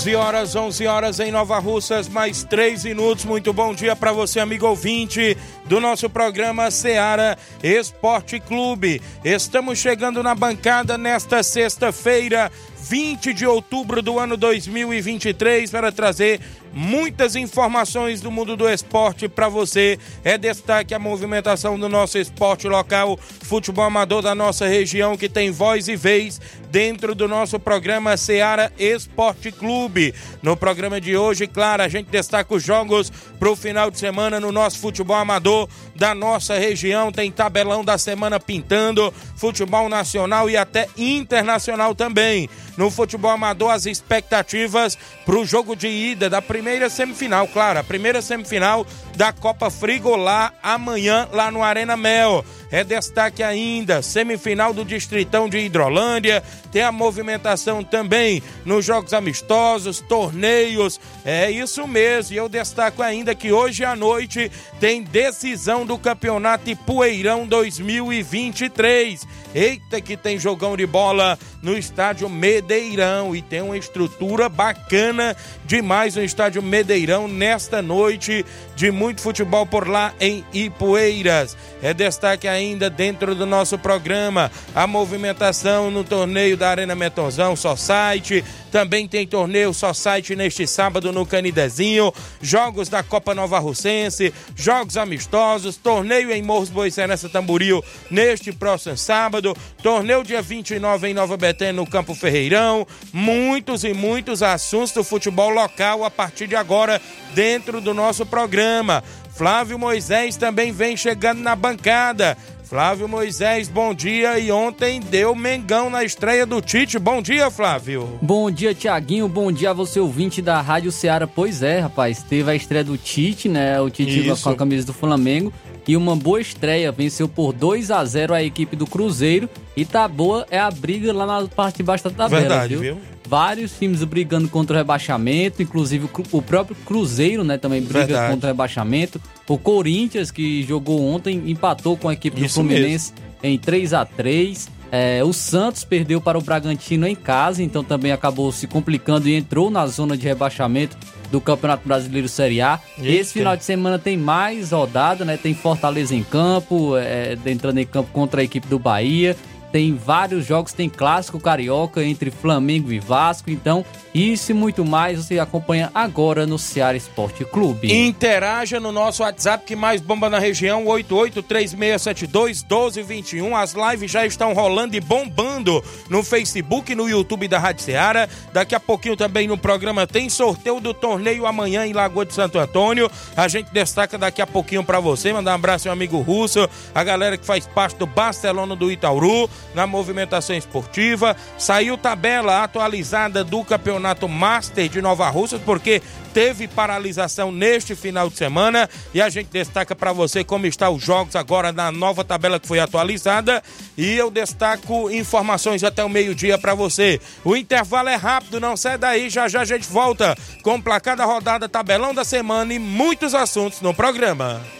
11 horas, 11 horas em Nova Russas, mais 3 minutos. Muito bom dia para você, amigo ouvinte do nosso programa Seara Esporte Clube. Estamos chegando na bancada nesta sexta-feira, 20 de outubro do ano 2023, para trazer muitas informações do mundo do esporte para você. É destaque a movimentação do nosso esporte local, futebol amador da nossa região, que tem voz e vez dentro do nosso programa Seara Esporte Clube. No programa de hoje, claro, a gente destaca os jogos para o final de semana no nosso futebol amador da nossa região. Tem tabelão da semana pintando, futebol nacional e até internacional também. No futebol amador, as expectativas para o jogo de ida da primeira semifinal, claro, a primeira semifinal da Copa Frigolá amanhã lá no Arena Mel. É destaque ainda, semifinal do Distritão de Hidrolândia, tem a movimentação também nos jogos amistosos, torneios, é isso mesmo. E eu destaco ainda que hoje à noite tem decisão do Campeonato Ipueirão 2023. Eita, que tem jogão de bola no estádio Medeirão e tem uma estrutura bacana demais no estádio Medeirão nesta noite de muito futebol por lá em Ipueiras. É destaque ainda dentro do nosso programa a movimentação no torneio da Arena Metonzão, só site. Também tem torneio só site neste sábado no Canidezinho, jogos da Copa Nova Russense, jogos amistosos, torneio em Morros Boicerança Tamboril neste próximo sábado, torneio dia 29 em Nova Betânia no Campo Ferreirão, muitos e muitos assuntos do futebol local a partir de agora dentro do nosso programa. Flávio Moisés também vem chegando na bancada. Flávio Moisés, bom dia. E ontem deu Mengão na estreia do Tite. Bom dia, Flávio. Bom dia, Tiaguinho. Bom dia a você, ouvinte da Rádio Ceará. Pois é, rapaz. Teve a estreia do Tite, né? O Tite Isso. com a camisa do Flamengo. E uma boa estreia. Venceu por 2 a 0 a equipe do Cruzeiro. E tá boa é a briga lá na parte de baixo da tabela. Verdade, viu? viu? vários times brigando contra o rebaixamento, inclusive o próprio Cruzeiro, né, também briga Verdade. contra o rebaixamento. O Corinthians, que jogou ontem, empatou com a equipe Isso do Fluminense mesmo. em 3 a 3 é, o Santos perdeu para o Bragantino em casa, então também acabou se complicando e entrou na zona de rebaixamento do Campeonato Brasileiro Série A. Eita. Esse final de semana tem mais rodada, né? Tem Fortaleza em campo, é, entrando em campo contra a equipe do Bahia tem vários jogos, tem clássico carioca entre Flamengo e Vasco, então isso e muito mais você acompanha agora no Ceará Esporte Clube. Interaja no nosso WhatsApp que mais bomba na região, 8836721221. As lives já estão rolando e bombando no Facebook e no YouTube da Rádio Ceará. Daqui a pouquinho também no programa tem sorteio do torneio amanhã em Lagoa de Santo Antônio. A gente destaca daqui a pouquinho para você, mandar um abraço ao amigo Russo, a galera que faz parte do Barcelona do Itauru na movimentação esportiva. Saiu tabela atualizada do Campeonato Master de Nova Russa, porque teve paralisação neste final de semana e a gente destaca para você como estão os jogos agora na nova tabela que foi atualizada e eu destaco informações até o meio-dia para você. O intervalo é rápido, não sai daí, já já a gente volta com o placar da rodada, tabelão da semana e muitos assuntos no programa.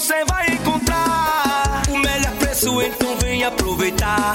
Você vai encontrar o melhor preço, então vem aproveitar.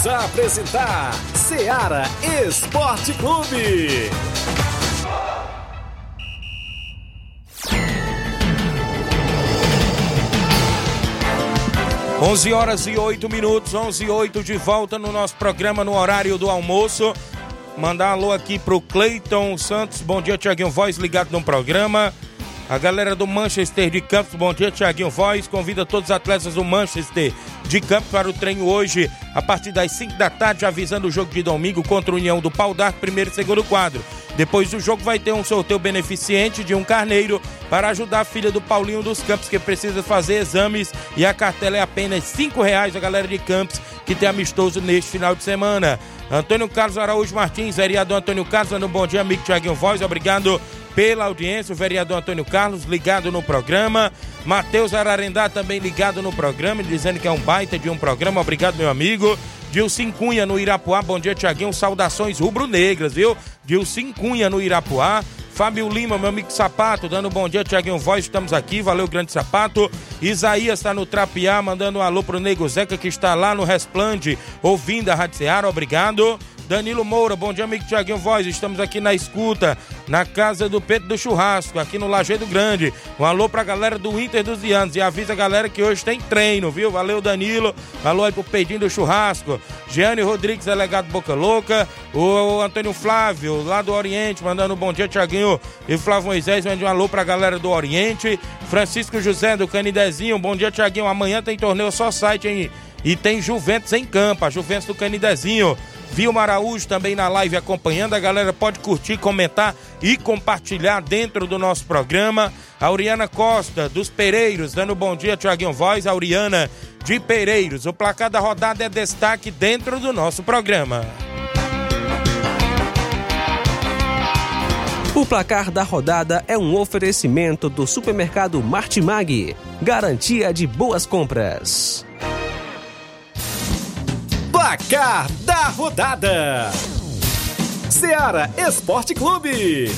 Voltamos a apresentar Seara Esporte Clube. 11 horas e 8 minutos, 11 e 8 de volta no nosso programa no horário do almoço. Mandar alô aqui pro Cleiton Santos. Bom dia, Tiaguinho Voz, ligado no programa. A galera do Manchester de Campos, bom dia, Tiaguinho Voz. Convida todos os atletas do Manchester de Campos para o treino hoje, a partir das 5 da tarde, avisando o jogo de domingo contra a União do Pau d'Arco, primeiro e segundo quadro. Depois do jogo vai ter um sorteio beneficente de um carneiro para ajudar a filha do Paulinho dos Campos, que precisa fazer exames e a cartela é apenas cinco reais a galera de Campos, que tem amistoso neste final de semana. Antônio Carlos Araújo Martins, vereador Antônio Carlos, dando bom dia, amigo Tiaguinho Voz, obrigado pela audiência, o vereador Antônio Carlos ligado no programa, Matheus Ararendá também ligado no programa, dizendo que é um baita de um programa, obrigado meu amigo, Dilcim Cunha no Irapuá, bom dia Tiaguinho, saudações rubro-negras, viu? Dilcim Cunha no Irapuá, Fábio Lima, meu amigo Sapato, dando bom dia, Tiaguinho. Voz, estamos aqui, valeu, grande Sapato. Isaías está no Trapiá, mandando um alô pro Nego Zeca, que está lá no Resplande, ouvindo a Rádio Seara, obrigado. Danilo Moura, bom dia, amigo Tiaguinho Voz. Estamos aqui na escuta, na casa do Pedro do Churrasco, aqui no Lajeado Grande. Um alô pra galera do Inter dos Dianos. E avisa a galera que hoje tem treino, viu? Valeu, Danilo. Alô aí pro Pedinho do Churrasco. Giane Rodrigues, delegado Boca Louca. O Antônio Flávio, lá do Oriente, mandando um bom dia, Tiaguinho. E Flávio Moisés, mande um alô pra galera do Oriente. Francisco José do Canidezinho, bom dia, Tiaguinho. Amanhã tem torneio só site, hein? E tem Juventus em campo, a Juventus do Canidezinho. Vilma Araújo também na live acompanhando. A galera pode curtir, comentar e compartilhar dentro do nosso programa. Auriana Costa, dos Pereiros, dando bom dia, Tiaguinho Voz. Auriana de Pereiros. O placar da rodada é destaque dentro do nosso programa. O placar da rodada é um oferecimento do supermercado Martimag. Garantia de boas compras. Placar da rodada: Seara Esporte Clube.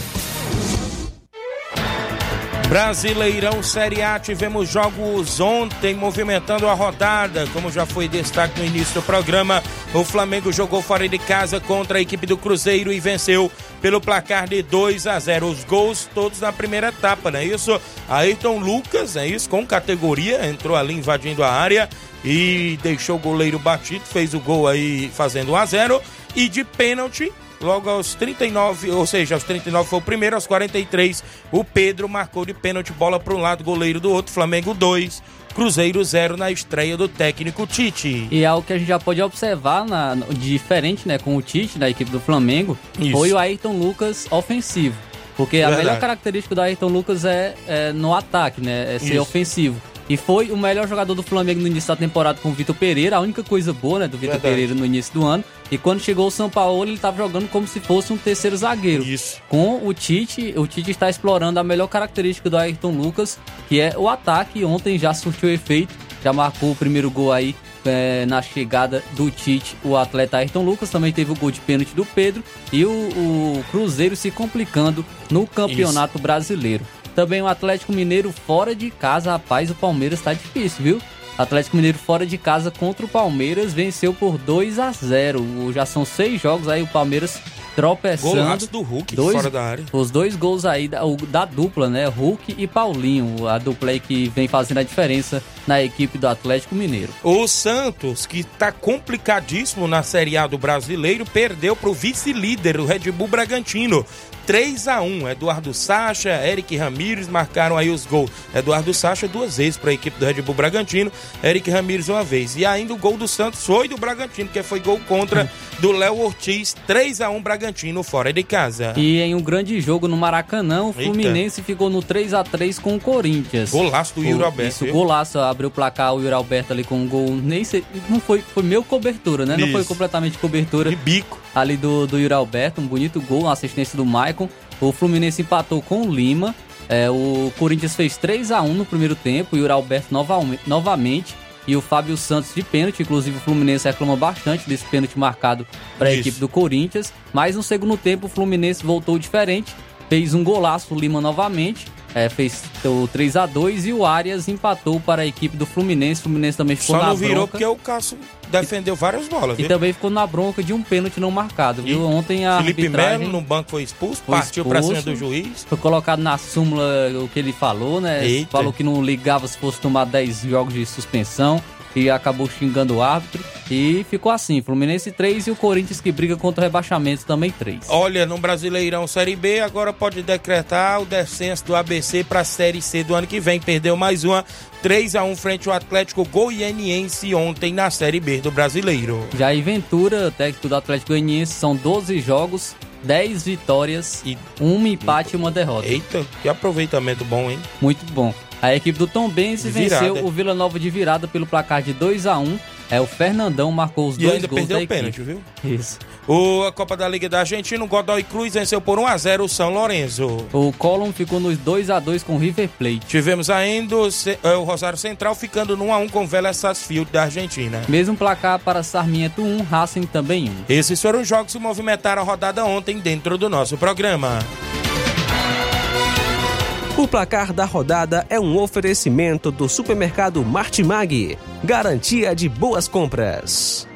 Brasileirão Série A, tivemos jogos ontem movimentando a rodada, como já foi destaque no início do programa. O Flamengo jogou fora de casa contra a equipe do Cruzeiro e venceu pelo placar de 2 a 0. Os gols todos na primeira etapa, não é isso? Ayrton Lucas, é isso, com categoria, entrou ali invadindo a área e deixou o goleiro batido, fez o gol aí fazendo 1 a 0 e de pênalti Logo aos 39, ou seja, aos 39 foi o primeiro, aos 43 o Pedro marcou de pênalti, bola para um lado, goleiro do outro, Flamengo 2, Cruzeiro 0 na estreia do técnico Tite. E algo que a gente já pode observar na, diferente, né, com o Tite da equipe do Flamengo, Isso. foi o Ayrton Lucas ofensivo. Porque a Verdade. melhor característica do Ayrton Lucas é, é no ataque, né? É ser Isso. ofensivo. E foi o melhor jogador do Flamengo no início da temporada com o Vitor Pereira, a única coisa boa, né, do Vitor Pereira no início do ano. E quando chegou o São Paulo, ele estava jogando como se fosse um terceiro zagueiro. Isso. Com o Tite, o Tite está explorando a melhor característica do Ayrton Lucas, que é o ataque. Ontem já surtiu efeito, já marcou o primeiro gol aí é, na chegada do Tite, o atleta Ayrton Lucas. Também teve o gol de pênalti do Pedro e o, o Cruzeiro se complicando no Campeonato Isso. Brasileiro. Também o Atlético Mineiro fora de casa, rapaz, o Palmeiras tá difícil, viu? Atlético Mineiro fora de casa contra o Palmeiras venceu por 2 a 0. Já são seis jogos aí o Palmeiras tropeçando. Golaço do Hulk dois, fora da área. Os dois gols aí da, da, dupla, né? Hulk e Paulinho, a dupla aí que vem fazendo a diferença na equipe do Atlético Mineiro. O Santos, que está complicadíssimo na Série A do Brasileiro, perdeu para o vice-líder, o Red Bull Bragantino. 3 a 1 Eduardo Sacha, Eric Ramírez marcaram aí os gols. Eduardo Sacha duas vezes para a equipe do Red Bull Bragantino, Eric Ramírez uma vez. E ainda o gol do Santos foi do Bragantino, que foi gol contra do Léo Ortiz, 3 a 1 Bragantino fora de casa. E em um grande jogo no Maracanã, o Fluminense Eita. ficou no 3 a 3 com o Corinthians. Golaço do Yuri Alberto. Isso, viu? golaço, abriu o placar o Yuri Alberto ali com um gol, nem sei, não foi, foi meu cobertura, né? Isso. Não foi completamente cobertura. De bico. Ali do, do Yuri Alberto, um bonito gol, uma assistência do Maicon. O Fluminense empatou com o Lima. É, o Corinthians fez 3 a 1 no primeiro tempo e o Alberto novamente e o Fábio Santos de pênalti. Inclusive, o Fluminense reclama bastante desse pênalti marcado para a equipe do Corinthians. Mas no segundo tempo, o Fluminense voltou diferente, fez um golaço o Lima novamente é, fez o 3 a 2 e o Arias empatou para a equipe do Fluminense. O Fluminense também ficou Só na não virou bronca. porque o Cássio defendeu várias bolas. E viu? também ficou na bronca de um pênalti não marcado, viu? Ontem a Felipe Melo no banco foi expulso, foi partiu para cima do juiz. Foi colocado na súmula o que ele falou, né? Eita. Falou que não ligava se fosse tomar 10 jogos de suspensão e acabou xingando o árbitro. E ficou assim, Fluminense 3 e o Corinthians que briga contra o rebaixamento também 3. Olha, no Brasileirão Série B, agora pode decretar o descenso do ABC para a Série C do ano que vem. Perdeu mais uma 3 a 1 frente ao Atlético Goianiense ontem na Série B do Brasileiro. Jair Ventura, técnico do Atlético Goianiense, são 12 jogos, 10 vitórias, e um empate e uma derrota. Eita, que aproveitamento bom, hein? Muito bom. A equipe do Tom Benz venceu o Vila Nova de virada pelo placar de 2 a 1 é, o Fernandão marcou os e dois ainda gols perdeu o pênalti, viu? Isso. O, a Copa da Liga da Argentina, o Godoy Cruz venceu por 1 a 0 o São Lourenço. O Colón ficou nos 2 a 2 com o River Plate. Tivemos ainda o, é, o Rosário Central ficando no 1 a 1 com o Vélez Sarsfield da Argentina. Mesmo placar para Sarmiento 1, Racing também 1. Esses foram os jogos que movimentaram a rodada ontem dentro do nosso programa. O placar da rodada é um oferecimento do supermercado Martimag. Garantia de boas compras.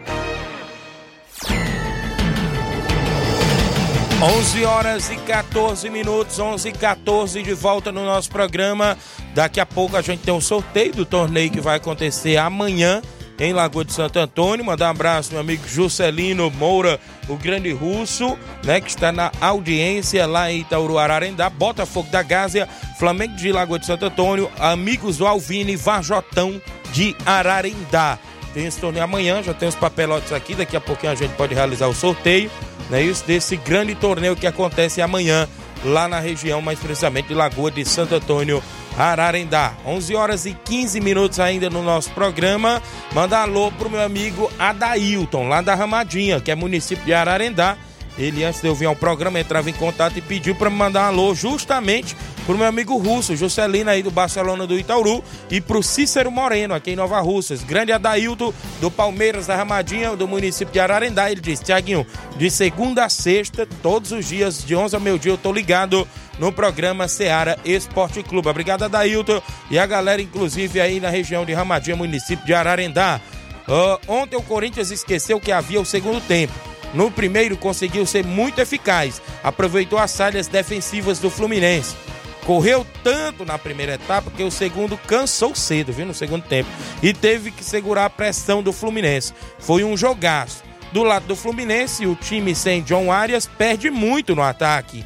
11 horas e 14 minutos, 11 e 14 de volta no nosso programa. Daqui a pouco a gente tem um sorteio do torneio que vai acontecer amanhã em Lagoa de Santo Antônio. Mandar um abraço meu amigo Juscelino Moura, o grande russo, né, que está na audiência lá em Itauru Ararendá, Botafogo da Gásia, Flamengo de Lagoa de Santo Antônio, amigos do Alvine, Varjotão de Ararendá. Tem esse torneio amanhã, já tem os papelotes aqui, daqui a pouquinho a gente pode realizar o sorteio, né, isso desse grande torneio que acontece amanhã lá na região, mais precisamente de Lagoa de Santo Antônio, Ararendá. 11 horas e 15 minutos ainda no nosso programa. Manda alô pro meu amigo Adailton, lá da Ramadinha, que é município de Ararendá. Ele, antes de eu vir ao programa, entrava em contato e pediu para me mandar um alô justamente pro meu amigo russo, Juscelino aí do Barcelona do Itauru, e pro Cícero Moreno, aqui em Nova Russas. Grande Adailton do Palmeiras da Ramadinha, do município de Ararendá. Ele disse: Tiaguinho, de segunda a sexta, todos os dias, de 11 ao meio-dia, eu tô ligado no programa Seara Esporte Clube. Obrigado, Adailton, e a galera, inclusive, aí na região de Ramadinha, município de Ararendá. Uh, ontem o Corinthians esqueceu que havia o segundo tempo. No primeiro conseguiu ser muito eficaz, aproveitou as falhas defensivas do Fluminense. Correu tanto na primeira etapa que o segundo cansou cedo, viu? No segundo tempo. E teve que segurar a pressão do Fluminense. Foi um jogaço. Do lado do Fluminense, o time sem John Arias perde muito no ataque.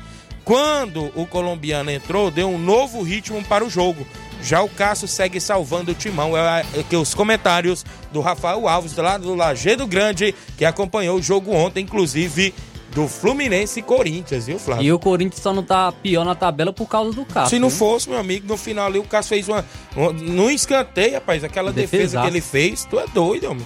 Quando o colombiano entrou, deu um novo ritmo para o jogo. Já o Cássio segue salvando o timão. É, é que os comentários do Rafael Alves, lá do Lajeado Grande, que acompanhou o jogo ontem, inclusive do Fluminense e Corinthians, viu, Flávio? E o Corinthians só não tá pior na tabela por causa do Cássio. Se não fosse, meu amigo, no final ali o Cássio fez uma. uma no escanteio, rapaz, aquela defesa que ele fez, tu é doido, homem.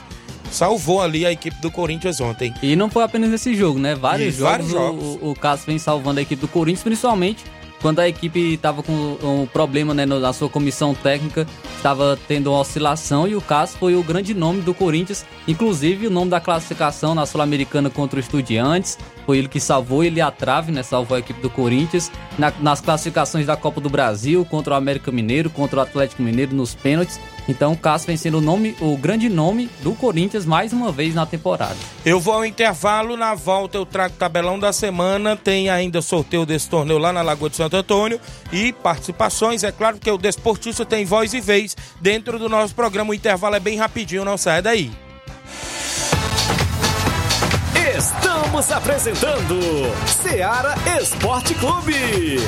Salvou ali a equipe do Corinthians ontem. E não foi apenas nesse jogo, né? Vários jogos, vários jogos. O, o Cássio vem salvando a equipe do Corinthians, principalmente quando a equipe estava com um problema né, na sua comissão técnica, estava tendo uma oscilação e o Cássio foi o grande nome do Corinthians, inclusive o nome da classificação na Sul-Americana contra o Estudiantes. Foi ele que salvou ele a trave, né? Salvou a equipe do Corinthians. Na, nas classificações da Copa do Brasil, contra o América Mineiro, contra o Atlético Mineiro nos pênaltis. Então o Cássio vem sendo o, nome, o grande nome do Corinthians mais uma vez na temporada. Eu vou ao intervalo, na volta eu trago o tabelão da semana, tem ainda sorteio desse torneio lá na Lagoa de Santo Antônio e participações. É claro que o Desportista tem voz e vez dentro do nosso programa. O intervalo é bem rapidinho, não sai daí. Estamos apresentando Seara Esporte Clube.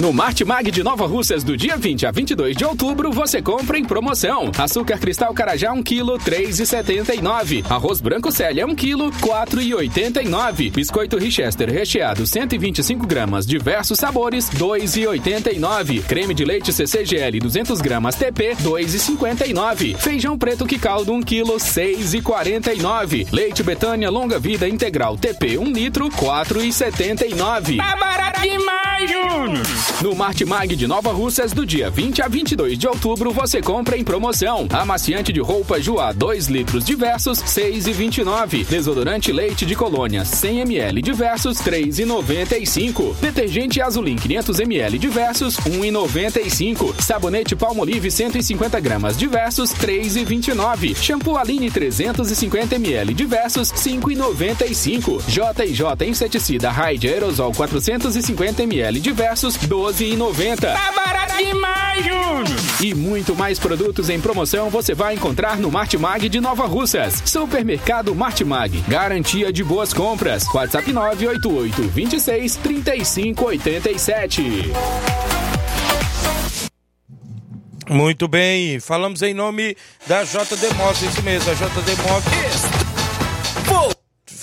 No Martimag de Nova Russas, do dia 20 a 22 de outubro, você compra em promoção. Açúcar cristal carajá 1 kg, 3,79. Arroz branco Célia 1 kg, 4,89. Biscoito Richester recheado 125 gramas, diversos sabores, 2,89. Creme de leite CCGL 200 gramas TP, 2,59. Feijão preto que caldo 1 kg, 6,49. Leite Betânia longa vida integral TP 1 litro, 4,79. Tá barato demais, Júnior! No Martimag de Nova Russas, do dia 20 a 22 de outubro, você compra em promoção. Amaciante de roupa Joá 2 litros diversos, 6,29. Desodorante leite de colônia 100 ml diversos, 3,95. Detergente Azulim 500 ml diversos, 1,95. Sabonete Palmolive 150 gramas diversos, 3,29. Shampoo Aline 350 ml diversos, 5,95. JJ Inseticida Raid Aerosol 450 ml diversos, 12,90. Tá barato demais, Júnior! E muito mais produtos em promoção você vai encontrar no Martimag de Nova Russas. Supermercado Martimag. Garantia de boas compras. WhatsApp 988 26 35 87. Muito bem, falamos em nome da JD Motos, isso mesmo, a JD Motos.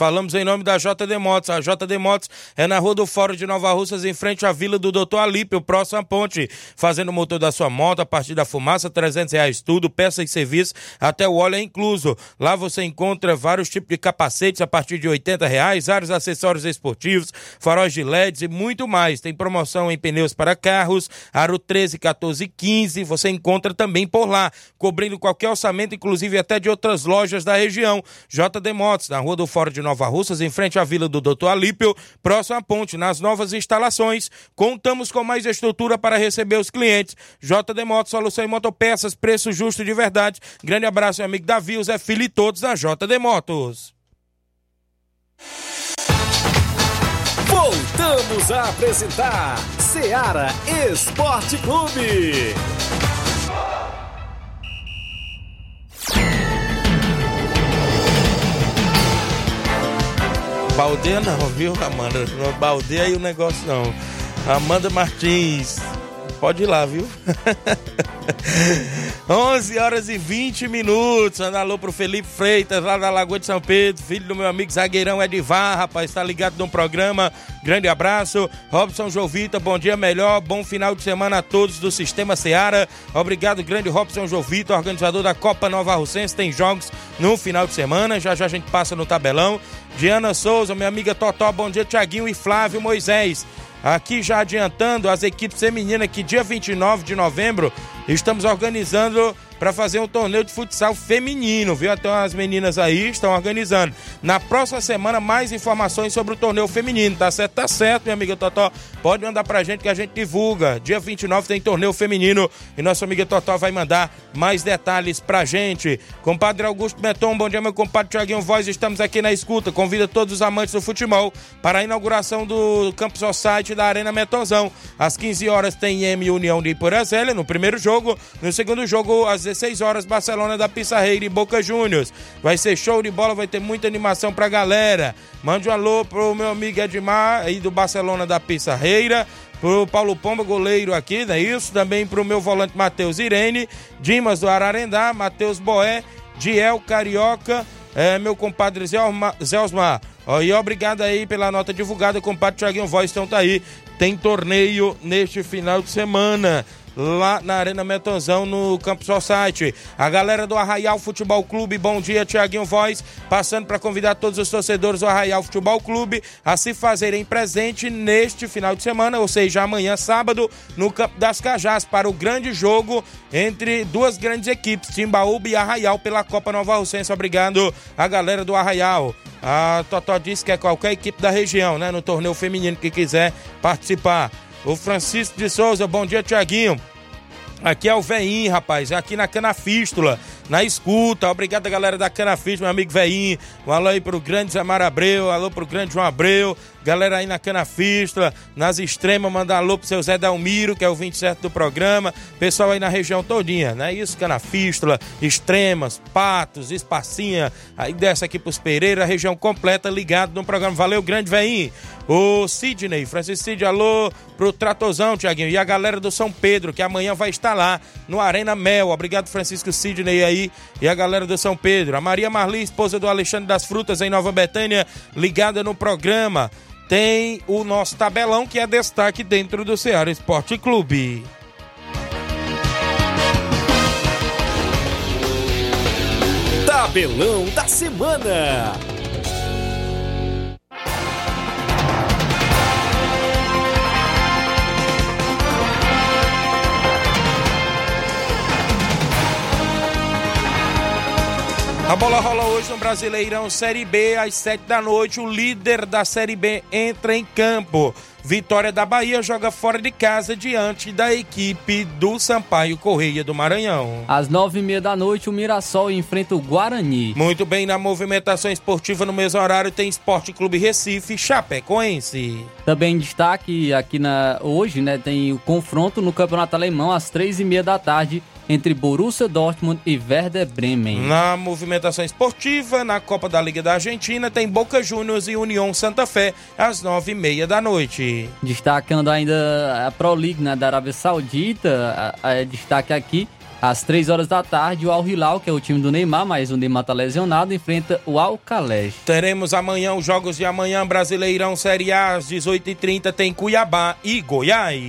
Falamos em nome da JD Motos. A JD Motos é na Rua do Fórum de Nova Russas, em frente à Vila do Doutor Alípio, próximo à ponte. Fazendo o motor da sua moto, a partir da fumaça, 300 reais tudo, peça e serviço, até o óleo é incluso. Lá você encontra vários tipos de capacetes a partir de 80 reais, vários acessórios esportivos, faróis de LEDs e muito mais. Tem promoção em pneus para carros, aro 13, 14 e 15. Você encontra também por lá, cobrindo qualquer orçamento, inclusive até de outras lojas da região. JD Motos, na Rua do Fórum de Nova Russas, em frente à Vila do Doutor Alípio, próximo à ponte, nas novas instalações. Contamos com mais estrutura para receber os clientes. JD Motos, solução em motopeças, preço justo de verdade. Grande abraço, meu amigo Davi, Zé Filho e todos da JD Motos. Voltamos a apresentar Seara Esporte Clube. Baldeia não, viu, Amanda? Não baldeia aí o negócio não. Amanda Martins, pode ir lá, viu? 11 horas e 20 minutos. Anda alô pro Felipe Freitas, lá da Lagoa de São Pedro, filho do meu amigo zagueirão Edivar, rapaz, tá ligado no programa. Grande abraço. Robson Jovita, bom dia melhor, bom final de semana a todos do Sistema Seara. Obrigado, grande Robson Jovita, organizador da Copa Nova Russense. Tem jogos no final de semana, já já a gente passa no tabelão. Diana Souza, minha amiga Totó, bom dia, Tiaguinho e Flávio Moisés. Aqui já adiantando as equipes femininas que dia 29 de novembro estamos organizando para fazer um torneio de futsal feminino, viu? Então as meninas aí estão organizando. Na próxima semana, mais informações sobre o torneio feminino, tá certo? Tá certo, minha amiga Totó. Pode mandar pra gente que a gente divulga. Dia 29 tem torneio feminino e nossa amiga Totó vai mandar mais detalhes pra gente. Compadre Augusto Meton, bom dia, meu compadre Tiaguinho Voz. Estamos aqui na escuta. Convida todos os amantes do futebol para a inauguração do Campus Society da Arena Metonzão. Às 15 horas tem M União de Iporazélia no primeiro jogo. No segundo jogo, às 16 horas, Barcelona da Pissarreira e Boca Juniors. Vai ser show de bola, vai ter muita animação pra galera. Mande um alô pro meu amigo Edmar aí do Barcelona da Pissarreira pro Paulo Pomba, goleiro aqui, não é isso? Também pro meu volante Matheus Irene, Dimas do Ararendá, Matheus Boé, Diel Carioca, é, meu compadre Zé Osmar. Ó, e obrigado aí pela nota divulgada, compadre Thiaguinho Voz. Então tá aí, tem torneio neste final de semana lá na Arena Metonzão, no Campo Society. A galera do Arraial Futebol Clube, bom dia, Tiaguinho Voz, passando para convidar todos os torcedores do Arraial Futebol Clube a se fazerem presente neste final de semana, ou seja, amanhã, sábado, no Campo das Cajás, para o grande jogo entre duas grandes equipes, Timbaúba e Arraial, pela Copa Nova Russense. Obrigado a galera do Arraial. A Totó disse que é qualquer equipe da região, né, no torneio feminino que quiser participar. O Francisco de Souza, bom dia, Tiaguinho. Aqui é o Veinho, rapaz, aqui na Canafístula, na escuta. Obrigado, galera da Canafístula, meu amigo Veinho. Um alô aí pro grande Zé Mar Abreu, alô pro grande João Abreu. Galera aí na Canafístula, nas extremas, mandar alô pro seu Zé Dalmiro, que é o 27 do programa. Pessoal aí na região todinha, né? Isso, Canafístula, Extremas, Patos, Espacinha. Aí desce aqui pros Pereira, região completa, ligado no programa. Valeu, grande Veinho. O Sidney, Francisco Sidney, alô pro Tratozão, Tiaguinho. E a galera do São Pedro, que amanhã vai estar lá no Arena Mel. Obrigado, Francisco Sidney aí e a galera do São Pedro. A Maria Marli, esposa do Alexandre das Frutas, em Nova Betânia, ligada no programa. Tem o nosso tabelão, que é destaque dentro do Ceará Esporte Clube. Tabelão da Semana. A bola rola hoje no Brasileirão Série B, às 7 da noite. O líder da Série B entra em campo. Vitória da Bahia joga fora de casa diante da equipe do Sampaio Correia do Maranhão. Às nove e meia da noite, o Mirassol enfrenta o Guarani. Muito bem, na movimentação esportiva no mesmo horário tem Esporte Clube Recife, Chapecoense. Também destaque aqui na hoje, né, tem o confronto no Campeonato Alemão às três e meia da tarde entre Borussia Dortmund e Werder Bremen. Na movimentação esportiva, na Copa da Liga da Argentina, tem Boca Juniors e União Santa Fé às nove e meia da noite. Destacando ainda a Pro League né, da Arábia Saudita, a, a, destaque aqui às 3 horas da tarde, o Al Hilal, que é o time do Neymar, mas o Neymar tá lesionado, enfrenta o Al. Teremos amanhã os jogos de amanhã, Brasileirão Série A, às 18h30 tem Cuiabá e Goiás.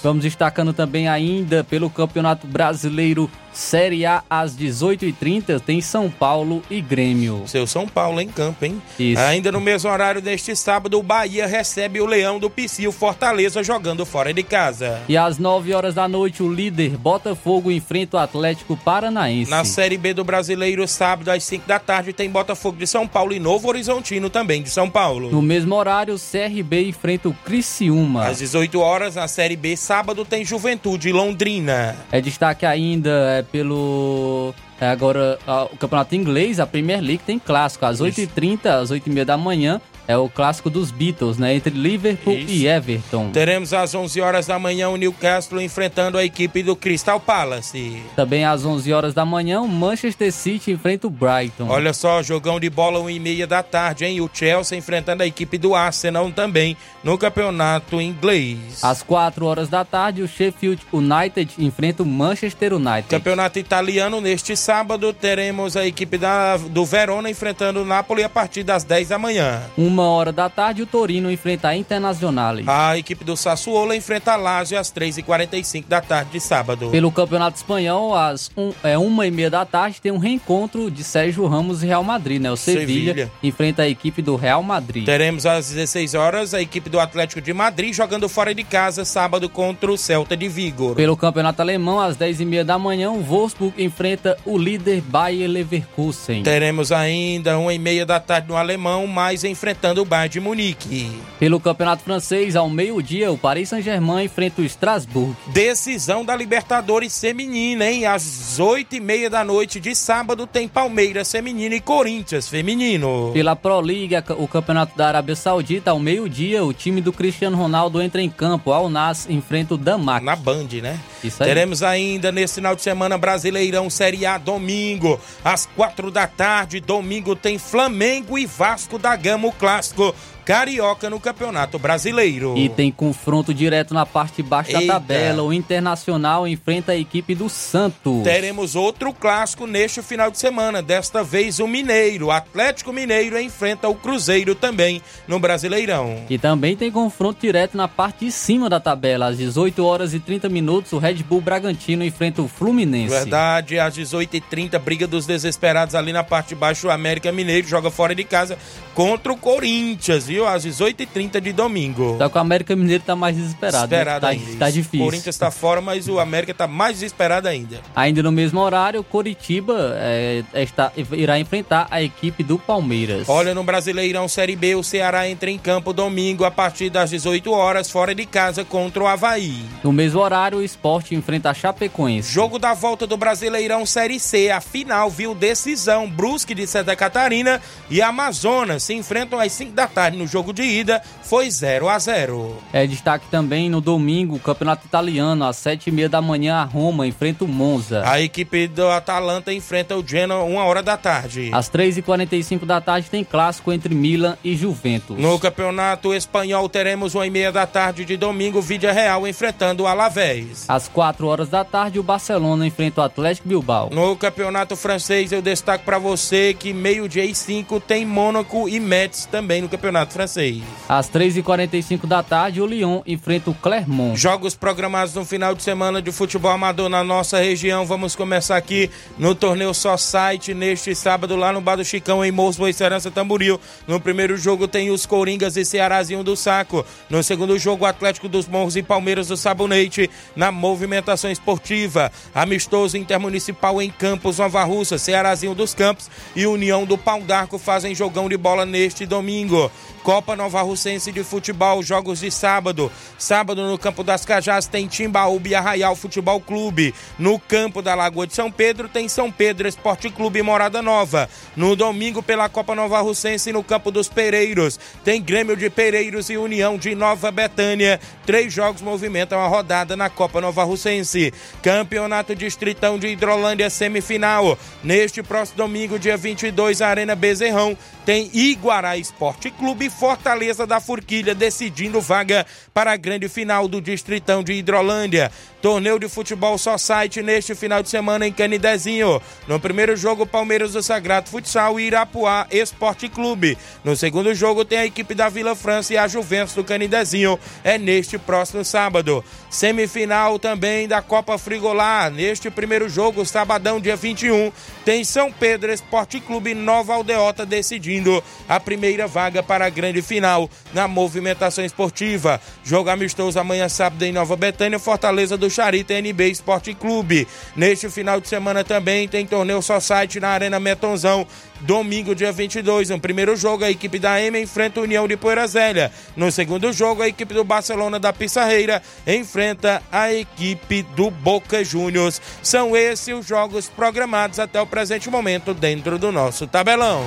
Vamos destacando também ainda pelo Campeonato Brasileiro Série A às 18h30 tem São Paulo e Grêmio. Seu São Paulo em campo, hein? Isso. Ainda no mesmo horário deste sábado, o Bahia recebe o Leão do Pici, o Fortaleza jogando fora de casa. E às 9 horas da noite, o líder Botafogo enfrenta o Atlético Paranaense. Na Série B do Brasileiro, sábado às 5 da tarde, tem Botafogo de São Paulo e Novo Horizontino também de São Paulo. No mesmo horário, o CRB enfrenta o Criciúma. Às 18 horas, na Série B, sábado, tem Juventude Londrina. É destaque ainda pelo. É, agora, o campeonato inglês, a Premier League, tem clássico. Às 8h30, às 8h30 da manhã, é o clássico dos Beatles, né? Entre Liverpool Isso. e Everton. Teremos às 11 horas da manhã o Newcastle enfrentando a equipe do Crystal Palace. Também às 11 horas da manhã o Manchester City enfrenta o Brighton. Olha só, jogão de bola 1 e meia da tarde, hein? O Chelsea enfrentando a equipe do Arsenal também no campeonato inglês. Às 4 horas da tarde o Sheffield United enfrenta o Manchester United. Campeonato italiano neste sábado teremos a equipe da, do Verona enfrentando o Napoli a partir das 10 da manhã. Uma uma hora da tarde, o Torino enfrenta a Internazionale. A equipe do Sassuolo enfrenta a Lazio às 3h45 da tarde de sábado. Pelo Campeonato Espanhol, às um, é, uma e meia da tarde, tem um reencontro de Sérgio Ramos e Real Madrid, né? O Sevilha, Sevilha enfrenta a equipe do Real Madrid. Teremos às 16 horas a equipe do Atlético de Madrid jogando fora de casa, sábado contra o Celta de Vigo. Pelo Campeonato Alemão, às 10 e meia da manhã, o Wolfsburg enfrenta o líder Bayer Leverkusen. Teremos ainda uma e meia da tarde no Alemão, mais enfrentando enfrentando o Bayern de Munique. Pelo Campeonato Francês, ao meio-dia, o Paris Saint-Germain enfrenta o Strasbourg. Decisão da Libertadores Feminina, hein? Às oito e meia da noite de sábado tem Palmeiras Feminino e Corinthians Feminino. Pela Pro League, o Campeonato da Arábia Saudita, ao meio-dia, o time do Cristiano Ronaldo entra em campo. Al Nas enfrenta o Damac. Na Band, né? Isso aí. Teremos ainda nesse final de semana Brasileirão Série A domingo, às quatro da tarde. Domingo tem Flamengo e Vasco da Gama, o clássico clássico carioca no Campeonato Brasileiro. E tem confronto direto na parte de baixo Eita. da tabela. O Internacional enfrenta a equipe do Santos. Teremos outro clássico neste final de semana, desta vez o Mineiro. O Atlético Mineiro enfrenta o Cruzeiro também no Brasileirão. E também tem confronto direto na parte de cima da tabela. Às 18 horas e 30 minutos, o Red Bull Bragantino enfrenta o Fluminense. Verdade, às 18h30, briga dos desesperados ali na parte de baixo. O América Mineiro joga fora de casa contra o Corinthians, viu? Às 18h30 de domingo. Só que o América Mineiro tá mais desesperado. né? Desesperado tá, ainda. tá difícil. O Corinthians está fora, mas o América está mais desesperado ainda. Ainda no mesmo horário, o Coritiba é, está, irá enfrentar a equipe do Palmeiras. Olha, no Brasileirão Série B, o Ceará entra em campo domingo a partir das 18 horas, fora de casa, contra o Havaí. No mesmo horário, o esporte enfrenta a Chapecoense. Jogo da volta do Brasileirão Série C. A final viu decisão. Brusque de Santa Catarina e Amazonas se enfrentam às 5 da tarde. No jogo de ida foi 0 a 0 É destaque também no domingo, o Campeonato Italiano, às 7h30 da manhã, a Roma enfrenta o Monza. A equipe do Atalanta enfrenta o Genoa uma hora da tarde. Às 3h45 da tarde tem clássico entre Milan e Juventus. No Campeonato Espanhol teremos uma e meia da tarde de domingo, Vídea Real enfrentando o Alavés. Às 4 horas da tarde, o Barcelona enfrenta o Atlético Bilbao. No Campeonato Francês, eu destaco para você que meio-dia e 5 tem Mônaco e Metz também no Campeonato Francês. Às 3h45 da tarde, o Lyon enfrenta o Clermont. Jogos programados no final de semana de futebol amador na nossa região. Vamos começar aqui no torneio Só Site neste sábado lá no Bar do Chicão em Morros Boicerança Tamboril. No primeiro jogo tem os Coringas e Cearazinho do Saco. No segundo jogo, o Atlético dos Morros e Palmeiras do Sabonete na movimentação esportiva. Amistoso intermunicipal em Campos, Nova Russa, Cearazinho dos Campos e União do Pau d'Arco fazem jogão de bola neste domingo. Copa Nova Russense de Futebol, jogos de sábado. Sábado no Campo das Cajás tem Timbaúba e Arraial Futebol Clube. No campo da Lagoa de São Pedro tem São Pedro Esporte Clube Morada Nova. No domingo pela Copa Nova Russense no Campo dos Pereiros tem Grêmio de Pereiros e União de Nova Betânia. Três jogos movimentam a rodada na Copa Nova Russense. Campeonato Distritão de Hidrolândia semifinal. Neste próximo domingo, dia 22, a Arena Bezerrão tem Iguará Esporte Clube Fortaleza da Forquilha decidindo vaga para a grande final do Distritão de Hidrolândia. Torneio de futebol só site neste final de semana em Canidezinho. No primeiro jogo, Palmeiras do Sagrado Futsal e Irapuá Esporte Clube. No segundo jogo, tem a equipe da Vila França e a Juventus do Canidezinho. É neste próximo sábado. Semifinal também da Copa Frigolar. Neste primeiro jogo, sabadão, dia 21, tem São Pedro Esporte Clube Nova Aldeota decidindo a primeira vaga para a grande final na movimentação esportiva. Jogo amistoso amanhã, sábado, em Nova Betânia, Fortaleza do Charita NB Esporte Clube. Neste final de semana também tem torneio site na Arena Metonzão. Domingo, dia 22, no primeiro jogo, a equipe da M enfrenta a União de Poeira Zélia. No segundo jogo, a equipe do Barcelona da Pissarreira enfrenta a equipe do Boca Juniors. São esses os jogos programados até o presente momento dentro do nosso tabelão.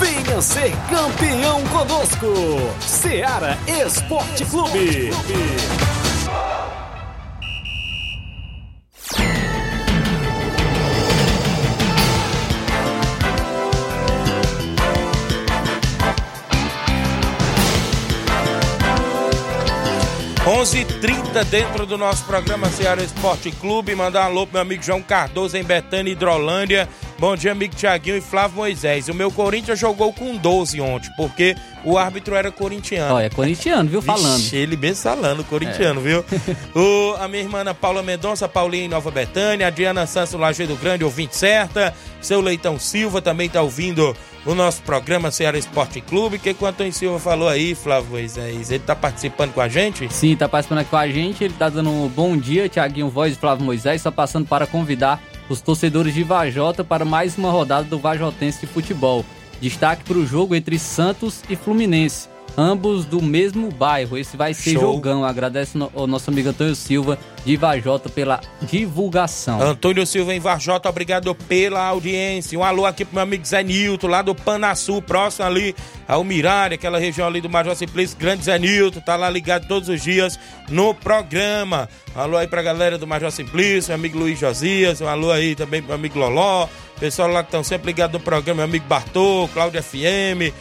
Venha ser campeão conosco. Seara Esporte Clube. 11:30 dentro do nosso programa Ceará Esporte Clube. Mandar um alô pro meu amigo João Cardoso em Betânia, Hidrolândia. Bom dia, amigo Tiaguinho e Flávio Moisés. O meu Corinthians jogou com 12 ontem, porque o árbitro era corintiano. Olha, é corintiano, viu? Falando. Vixe, ele bem falando, corintiano, viu? O, a minha irmã Paula Mendonça, Paulinha em Nova Betânia, a Diana Santos, Lajeado Grande, ouvinte certa. Seu Leitão Silva também tá ouvindo o nosso programa Ceará Esporte Clube. que que o Antônio Silva falou aí, Flávio Moisés? Ele tá participando com a gente? Sim, tá participando aqui com a gente. Ele tá dando um bom dia, Tiaguinho Voz e Flávio Moisés, só passando para convidar os torcedores de Vajota para mais uma rodada do Vajotense de Futebol. Destaque para o jogo entre Santos e Fluminense, ambos do mesmo bairro. Esse vai ser Show. jogão. Agradece no- ao nosso amigo Antônio Silva de Vajota pela divulgação. Antônio Silva em Varjota, obrigado pela audiência. Um alô aqui pro meu amigo Zé Nilton, lá do Panaçu, próximo ali ao Mirade, aquela região ali do Major Simplício. Grande Zé Nilton, tá lá ligado todos os dias no programa. Um alô aí pra galera do Major Simplício, meu amigo Luiz Josias. Um alô aí também pro meu amigo Loló. pessoal lá que estão sempre ligados no programa, meu amigo Bartô, Cláudio FM,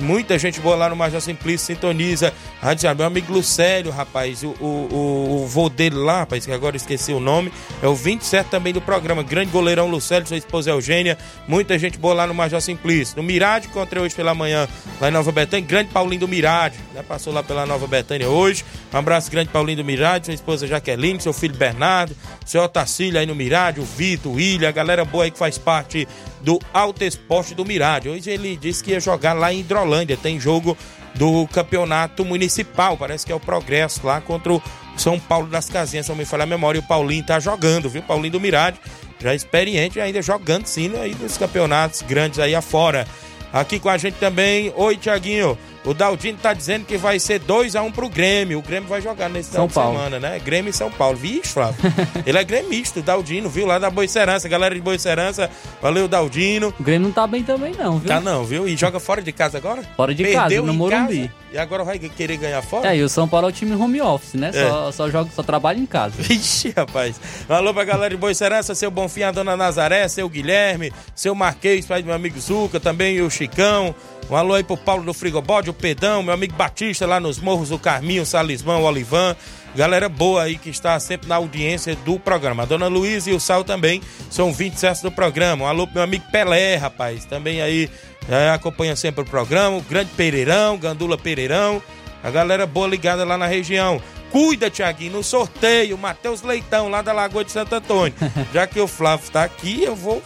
Muita gente boa lá no Major Simplício sintoniza. Rádio meu amigo Lucélio, rapaz, o, o, o, o vô dele lá, rapaz, que agora esqueci o nome, é o 27 também do programa. Grande goleirão Lucélio, sua esposa Eugênia. Muita gente boa lá no Major Simplício. No Mirade, encontrei hoje pela manhã lá em Nova Betânia. Grande Paulinho do Mirade, né? Passou lá pela Nova Betânia hoje. Um abraço grande Paulinho do Mirade, sua esposa Jaqueline, seu filho Bernardo, seu Otacílio aí no Mirade, o Vitor, o William, a galera boa aí que faz parte do Alto Esporte do Mirade. Hoje ele disse que ia jogar lá em Hidrolândia. Tem jogo do campeonato municipal. Parece que é o Progresso lá contra o São Paulo das Casinhas. Se não me falha a memória, o Paulinho tá jogando, viu? Paulinho do Mirade, já experiente, ainda jogando sim aí nos campeonatos grandes aí afora. Aqui com a gente também. Oi, Tiaguinho. O Daldino tá dizendo que vai ser 2x1 um pro Grêmio. O Grêmio vai jogar nesse São final Paulo. de semana, né? Grêmio e São Paulo. Vixe, Flávio. Ele é gremista, o Daldino, viu? Lá da Boicerança. Galera de Boicerança, valeu, Daldino. O Grêmio não tá bem também, não, viu? Tá não, viu? E joga fora de casa agora? Fora de casa, no Morumbi. casa, e agora vai querer ganhar fora? É, e o São Paulo é o time home office, né? É. Só, só joga, só trabalha em casa. Vixe, rapaz. Alô pra galera de Boicerança, seu Bonfim, a dona Nazaré, seu Guilherme, seu Marquês, pai do meu amigo Zuca, também o Chicão. Um alô aí pro Paulo do Frigobode, o Pedão, meu amigo Batista lá nos Morros do Carminho, o Salismão, o Olivan. Galera boa aí que está sempre na audiência do programa. A dona Luísa e o Sal também são 27 do programa. Um alô pro meu amigo Pelé, rapaz. Também aí é, acompanha sempre o programa. O Grande Pereirão, Gandula Pereirão. A galera boa ligada lá na região. Cuida, Tiaguinho, no sorteio, Matheus Leitão, lá da Lagoa de Santo Antônio. Já que o Flávio está aqui, eu vou.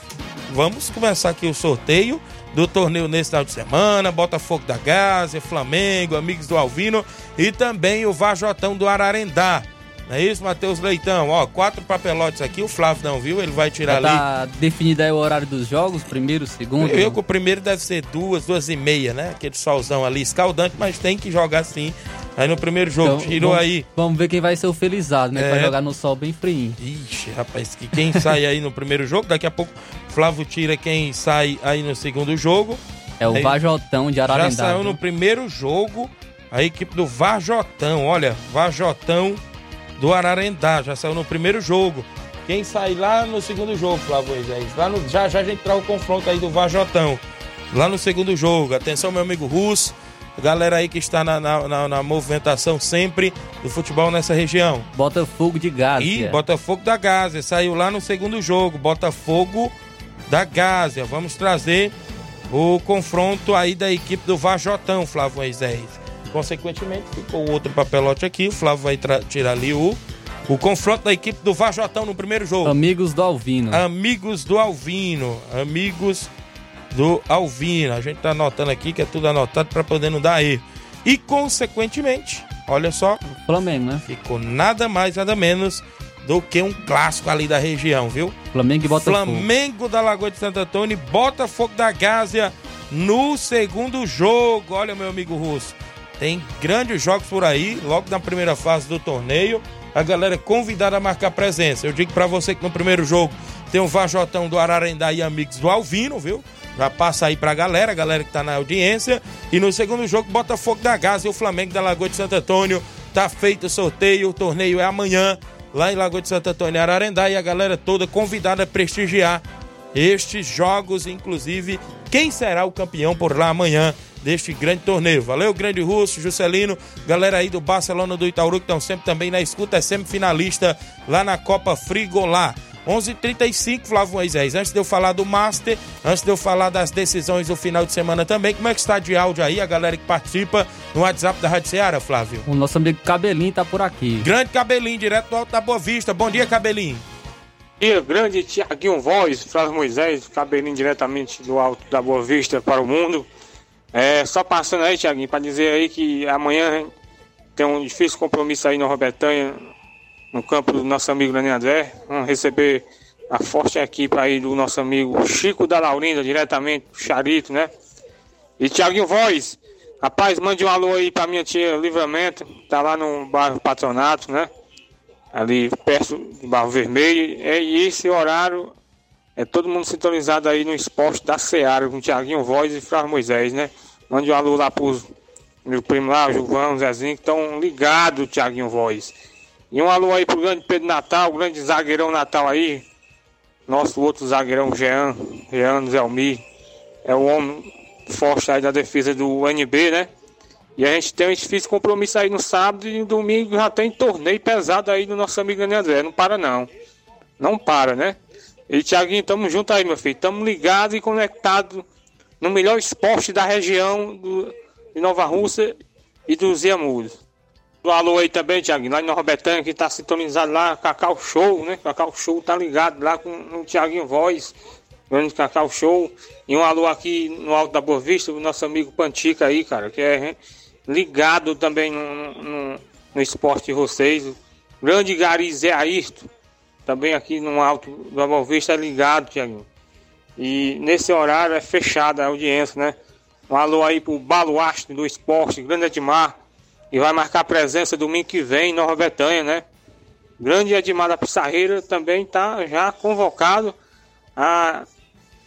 Vamos começar aqui o sorteio do torneio nesse final de semana. Botafogo da Gásia, Flamengo, Amigos do Alvino e também o Vajotão do Ararendá. Não é isso, Matheus Leitão? Ó, quatro papelotes aqui, o Flávio não viu, ele vai tirar Já ali. tá definido aí o horário dos jogos, primeiro, segundo. Eu que o primeiro deve ser duas, duas e meia, né? Aquele solzão ali escaldante, mas tem que jogar sim. Aí no primeiro jogo, Então, tirou vamos, aí. Vamos ver quem vai ser o felizado, né? É. Vai jogar no sol bem frio. Ixi, rapaz, que quem sai aí no primeiro jogo, daqui a pouco Flávio tira quem sai aí no segundo jogo. É o Aí, Vajotão de Já Ararendá. saiu viu? no primeiro jogo a equipe do Vajotão, olha, Vajotão do Ararendá, já saiu no primeiro jogo. Quem sai lá no segundo jogo, Flávio Moisés? Lá no, já já a gente traz o confronto aí do Vajotão. Lá no segundo jogo. Atenção, meu amigo Russo. Galera aí que está na, na, na- na movimentação sempre do futebol nessa região. Botafogo de Gásia. E Botafogo da Gásia. Saiu lá no segundo jogo. Botafogo da Gásia. Vamos trazer o confronto aí da equipe do Vajotão, Flávio Moisés. Consequentemente, ficou outro papelote aqui. O Flávio vai tirar ali o, o confronto da equipe do Vajotão no primeiro jogo. Amigos do Alvino. Amigos do Alvino. Amigos do Alvino. A gente tá anotando aqui que é tudo anotado para poder não dar erro. E, consequentemente, olha só, Flamengo, né? ficou nada mais, nada menos do que um clássico ali da região, viu? Flamengo e Botafogo. Flamengo da Lagoa de Santo Antônio e Botafogo da Gásia no segundo jogo. Olha, meu amigo Russo, tem grandes jogos por aí, logo na primeira fase do torneio. A galera é convidada a marcar presença. Eu digo pra você que no primeiro jogo tem o Vajotão do Ararendá e amigos do Alvino, viu? Já passa aí pra galera, a galera que tá na audiência. E no segundo jogo, Botafogo da Gásia e o Flamengo da Lagoa de Santo Antônio. Tá feito o sorteio, o torneio é amanhã, lá em Lagoa de Santo Antônio, Ararendá. E a galera toda convidada a prestigiar estes jogos, inclusive quem será o campeão por lá amanhã deste grande torneio. Valeu, grande Russo, Juscelino, galera aí do Barcelona do Itaúru que estão sempre também na escuta, é semifinalista lá na Copa Frigolá. 11:35 Flávio Moisés. Antes de eu falar do Master, antes de eu falar das decisões do final de semana também, como é que está de áudio aí, a galera que participa no WhatsApp da Rádio Ceará, Flávio? O nosso amigo Cabelinho tá por aqui. Grande Cabelinho, direto do Alto da Boa Vista. Bom dia, Cabelinho. dia, grande Tiaguinho Voz, Flávio Moisés, cabelinho diretamente do alto da Boa Vista para o mundo. É, só passando aí, Tiaguinho, para dizer aí que amanhã tem um difícil compromisso aí no Robertanha, no campo do nosso amigo Dani André. Vamos receber a forte equipe aí do nosso amigo Chico da Laurinda, diretamente Charito, né? E Tiaguinho Voz, rapaz, mande um alô aí pra minha tia Livramento, tá lá no bairro Patronato, né? ali perto do Barro Vermelho. É, e esse horário é todo mundo sintonizado aí no esporte da Seara, com Tiaguinho Voz e Flávio Moisés, né? Mande um alô lá pros meu primo lá, o Gilvão, o Zezinho, que estão ligados, Tiaguinho Voz. E um alô aí pro grande Pedro Natal, o grande zagueirão Natal aí, Nosso outro zagueirão, Jean, Jean Zelmi, é o homem forte aí da defesa do NB, né? E a gente tem um difícil compromisso aí no sábado e no domingo já tem torneio pesado aí do nosso amigo André. Não para não. Não para, né? E Tiaguinho, tamo junto aí, meu filho. Tamo ligado e conectado no melhor esporte da região do, de Nova Rússia e dos Iamuros. Do alô aí também, Tiaguinho, lá em Nova Betânia, que tá sintonizado lá, Cacau Show, né? Cacau Show tá ligado lá com o Tiaguinho Voz, grande Cacau Show. E um alô aqui no Alto da Boa Vista, o nosso amigo Pantica aí, cara, que é ligado também no, no, no esporte de vocês. Grande Gari Zé Ayrton, também aqui no Alto da Boa Vista é ligado, Tiaguinho. E nesse horário é fechada a audiência, né? Um alô aí pro Baluarte do Esporte, Grande Edmar, e vai marcar presença domingo que vem em Nova Betânia, né? Grande Edmar da Pissarreira também está já convocado a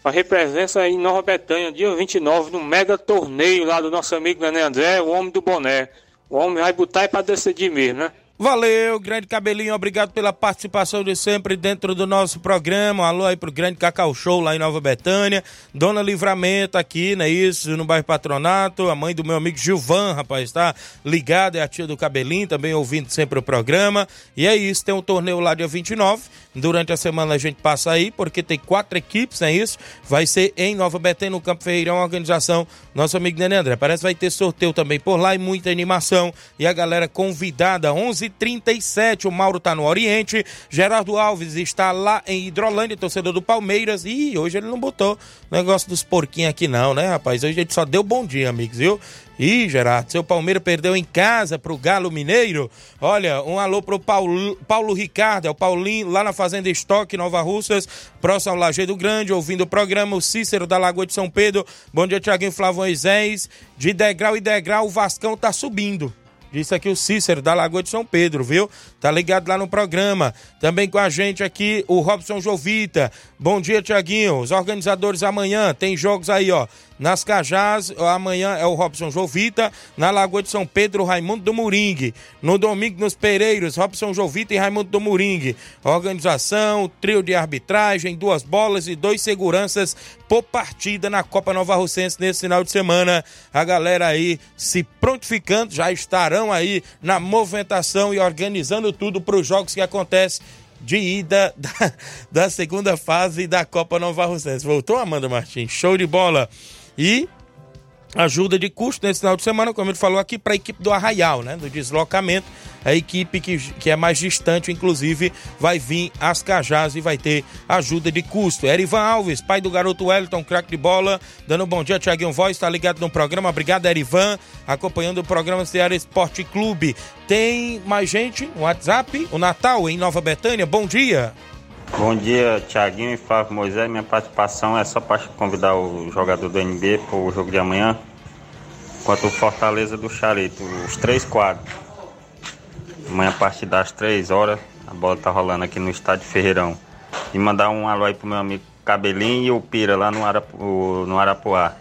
para presença em Nova Betânia, dia 29, no mega torneio lá do nosso amigo Nenê André, o homem do boné. O homem vai botar para decidir mesmo, né? Valeu, grande cabelinho, obrigado pela participação de sempre dentro do nosso programa. Alô aí pro grande Cacau Show lá em Nova Betânia. Dona Livramento aqui, né? Isso, no bairro Patronato. A mãe do meu amigo Gilvan, rapaz, tá ligada, é a tia do cabelinho, também ouvindo sempre o programa. E é isso, tem um torneio lá dia 29. Durante a semana a gente passa aí, porque tem quatro equipes, é isso? Vai ser em Nova Betânia, no Campo Ferreirão, a organização nosso amigo Nenê André. Parece que vai ter sorteio também por lá e muita animação. E a galera convidada, 11:37 o Mauro tá no Oriente. Gerardo Alves está lá em Hidrolândia, torcedor do Palmeiras. E hoje ele não botou negócio dos porquinhos aqui não, né, rapaz? Hoje ele só deu bom dia, amigos, viu? Ih, Gerardo, seu Palmeiras perdeu em casa pro Galo Mineiro. Olha, um alô pro Paulo, Paulo Ricardo, é o Paulinho, lá na Fazenda Estoque, Nova Russas, próximo ao Lajeado Grande, ouvindo o programa, o Cícero da Lagoa de São Pedro. Bom dia, Tiaguinho Flávio Moisés. De degrau e degrau, o Vascão tá subindo. Disse aqui o Cícero, da Lagoa de São Pedro, viu? Tá ligado lá no programa. Também com a gente aqui o Robson Jovita. Bom dia, Tiaguinho. Os organizadores amanhã tem jogos aí, ó. Nas Cajás, amanhã é o Robson Jovita. Na Lagoa de São Pedro, Raimundo do Moringue. No domingo, nos Pereiros, Robson Jovita e Raimundo do Moringue. Organização, trio de arbitragem, duas bolas e dois seguranças por partida na Copa Nova Russense nesse final de semana. A galera aí se prontificando, já estarão aí na movimentação e organizando tudo para os jogos que acontecem de ida da, da, segunda fase da Copa Nova Russense. Voltou, Amanda Martins? Show de bola! E ajuda de custo nesse final de semana, como ele falou aqui, para a equipe do Arraial, né? Do deslocamento. A equipe que, que é mais distante, inclusive, vai vir às Cajás e vai ter ajuda de custo. Erivan Alves, pai do garoto Wellington, craque de bola, dando um bom dia, Tiaguinho Voz, está ligado no programa. Obrigado, Erivan, acompanhando o programa Ceará Esporte Clube. Tem mais gente no WhatsApp, o Natal em Nova Betânia. Bom dia. Bom dia, Tiaguinho e Flávio Moisés. Minha participação é só para convidar o jogador do NB para o jogo de amanhã quanto o Fortaleza do Charito, os três quadros. Amanhã a partir das três horas, a bola tá rolando aqui no estádio Ferreirão. E mandar um alô aí pro meu amigo Cabelinho e o Pira lá no, Arapu, no Arapuá.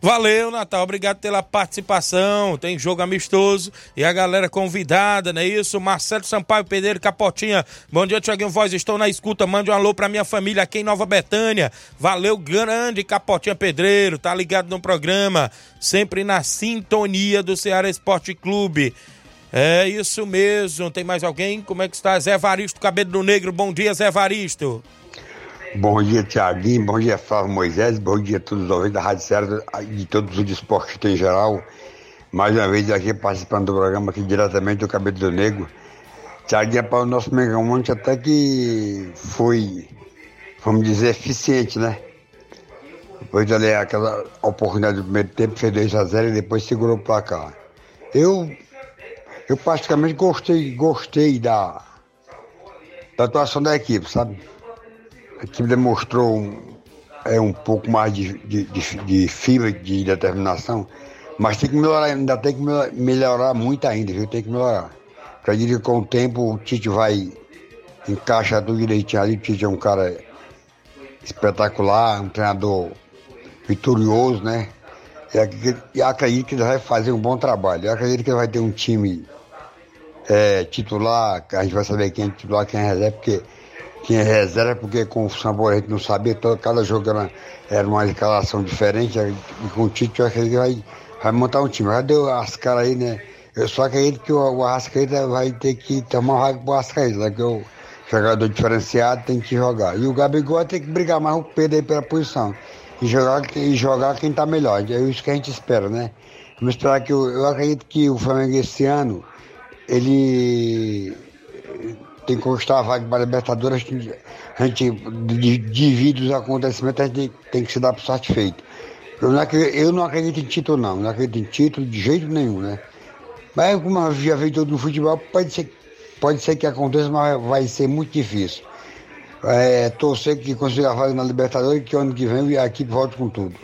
Valeu, Natal. Obrigado pela participação. Tem jogo amistoso e a galera convidada, não é isso? Marcelo Sampaio Pedreiro Capotinha. Bom dia, Tiaguinho Voz. Estou na escuta. Mande um alô pra minha família aqui em Nova Betânia. Valeu, grande Capotinha Pedreiro. Tá ligado no programa. Sempre na sintonia do Ceará Esporte Clube. É isso mesmo. Tem mais alguém? Como é que está? Zé Varisto Cabelo do Negro. Bom dia, Zé Varisto. Bom dia, Tiaguinho. Bom dia, Flávio Moisés. Bom dia a todos os ouvintes da Rádio Serra e todos os esportes em geral. Mais uma vez aqui participando do programa aqui diretamente do Cabelo do Negro. Tiaguinho, para o nosso Megamonte até que foi, vamos dizer, eficiente, né? Depois ali aquela oportunidade do primeiro tempo, fez 2 a 0 e depois segurou o placar. Eu, eu praticamente gostei, gostei da, da atuação da equipe, sabe? A equipe demonstrou um, é, um pouco mais de, de, de, de de determinação, mas tem que melhorar, ainda tem que melhorar muito ainda, viu? Tem que melhorar. Acredito que com o tempo o Tite vai encaixar tudo direitinho ali. O Tite é um cara espetacular, um treinador vitorioso, né? E acredito que ele vai fazer um bom trabalho. Eu acredito que ele vai ter um time é, titular, a gente vai saber quem é titular, quem é reserva, porque tinha reserva, porque com o Sambor a gente não sabia, todo, cada jogo era, era uma escalação diferente, e com o Tite eu acredito que vai, vai montar um time. Já deu as caras aí, né? Eu só acredito que o, o Arrascaeta vai ter que tomar vaga pro Arrascaeta, né? Que o jogador diferenciado tem que jogar. E o Gabigol tem que brigar mais o Pedro aí pela posição. E jogar, e jogar quem tá melhor. É isso que a gente espera, né? Vamos esperar que eu, eu acredito que o Flamengo esse ano, ele tem que conquistar a vaga para a Libertadores, a gente divide os acontecimentos, a gente tem que se dar por satisfeito. Eu não, acredito, eu não acredito em título, não. Não acredito em título de jeito nenhum, né? Mas como já veio todo no futebol, pode ser, pode ser que aconteça, mas vai ser muito difícil. É, torcer que consiga a vaga na Libertadores e que ano que vem a equipe volte com tudo.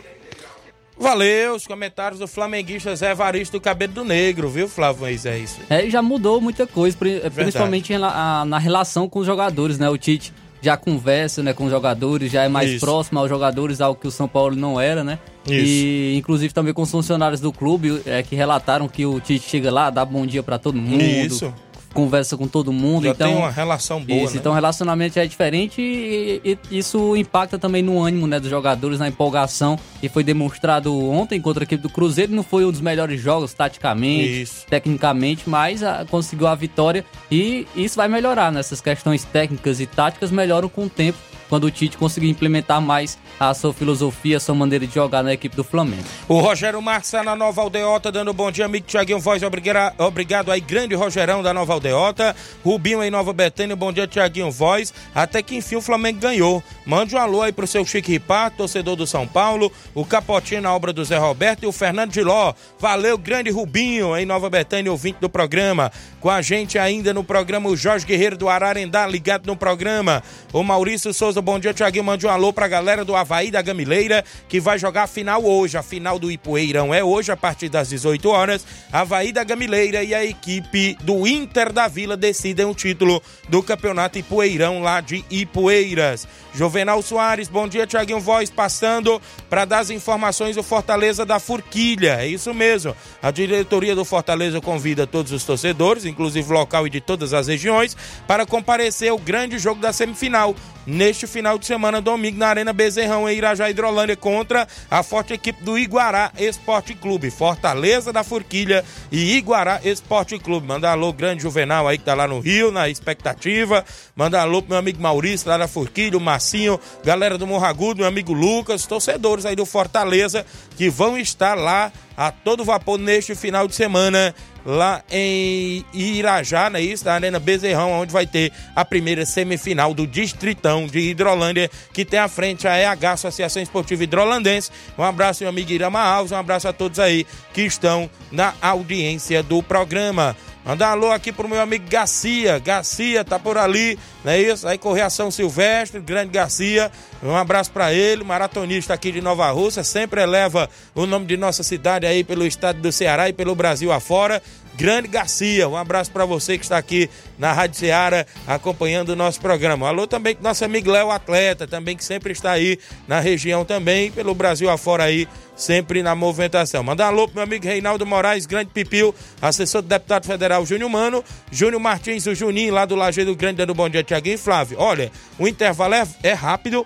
Valeu, os comentários do flamenguista Zé Varisto do Cabelo do Negro, viu, Flávio É isso. É, já mudou muita coisa, principalmente na, na relação com os jogadores, né? O Tite já conversa né, com os jogadores, já é mais Isso. próximo aos jogadores, algo que o São Paulo não era, né? Isso. E inclusive também com os funcionários do clube é, que relataram que o Tite chega lá, dá bom dia para todo mundo. Isso conversa com todo mundo. Já então, tem uma relação boa, isso, né? Então relacionamento é diferente e, e, isso impacta também no ânimo né, dos jogadores, na empolgação. E foi demonstrado ontem contra a equipe do Cruzeiro. Não foi um dos melhores jogos taticamente, isso. tecnicamente, mas a, ah, conseguiu a vitória. E isso vai melhorar nessas né? questões técnicas e táticas, melhoram com o tempo quando o Tite conseguir implementar mais a sua filosofia, a sua maneira de jogar na equipe do Flamengo. O Rogério Marques está na Nova Aldeota, dando bom dia, amigo Tiaguinho Voz, obrigado, aí, grande Rogerão da Nova Aldeota, Rubinho em Nova Betânia, bom dia, Tiaguinho Voz, até que enfim o Flamengo ganhou. Mande um alô aí pro seu Chique Ripá, torcedor do São Paulo, o Capotinho na obra do Zé Roberto e o Fernando de Ló. Valeu, grande Rubinho em Nova Betânia, ouvinte do programa. Com a gente ainda no programa o Jorge Guerreiro do Ararendá, ligado no programa. O Maurício Souza, bom dia, Tiaguinho, mande um alô pra galera do Havaí da Gamileira, que vai jogar a final hoje. A final do Ipueirão é hoje, a partir das 18 horas. Havaí da Gamileira e a equipe do Inter da Vila decidem o título do Campeonato Ipueirão lá de Ipueiras. Jovenal Soares, bom dia, Tiaguinho Voz, passando para dar as informações do Fortaleza da Forquilha. É isso mesmo. A diretoria do Fortaleza convida todos os torcedores, inclusive local e de todas as regiões, para comparecer ao grande jogo da semifinal neste final de semana, domingo, na Arena Bezerrão, em Irajá, Hidrolândia, contra a forte equipe do Iguará Esporte Clube. Fortaleza da Forquilha e Iguará Esporte Clube. Manda alô, grande Juvenal aí que tá lá no Rio, na expectativa. Manda alô pro meu amigo Maurício, lá da Forquilha, o Marcinho, galera do Morragudo, meu amigo Lucas, torcedores aí do Fortaleza que vão estar lá a todo vapor neste final de semana lá em Irajá, né? Isso, na Arena Bezerrão, onde vai ter a primeira semifinal do Distritão de Hidrolândia, que tem à frente a EH, Associação Esportiva Hidrolandense. Um abraço, meu amigo Irama Alves, um abraço a todos aí que estão na audiência do programa. Mandar um alô aqui pro meu amigo Garcia. Garcia tá por ali, não é isso? Aí Correação Silvestre, grande Garcia. Um abraço para ele, maratonista aqui de Nova Rússia. Sempre eleva o nome de nossa cidade aí pelo estado do Ceará e pelo Brasil afora. Grande Garcia, um abraço para você que está aqui na Rádio Ceará acompanhando o nosso programa. Alô também com nosso amigo Léo Atleta, também que sempre está aí na região também, pelo Brasil afora aí, sempre na movimentação. Mandar um alô pro meu amigo Reinaldo Moraes, grande pipil, assessor do deputado federal Júnior Mano, Júnior Martins, o Juninho lá do Lajeiro Grande, dando bom dia, Tiaguinho e Flávio. Olha, o intervalo é, é rápido.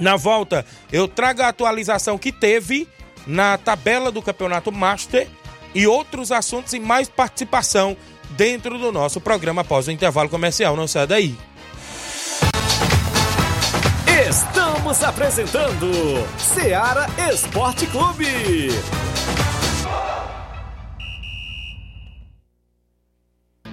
Na volta, eu trago a atualização que teve na tabela do Campeonato Master e outros assuntos e mais participação dentro do nosso programa após o intervalo comercial. Não sai daí. Estamos apresentando Seara Esporte Clube.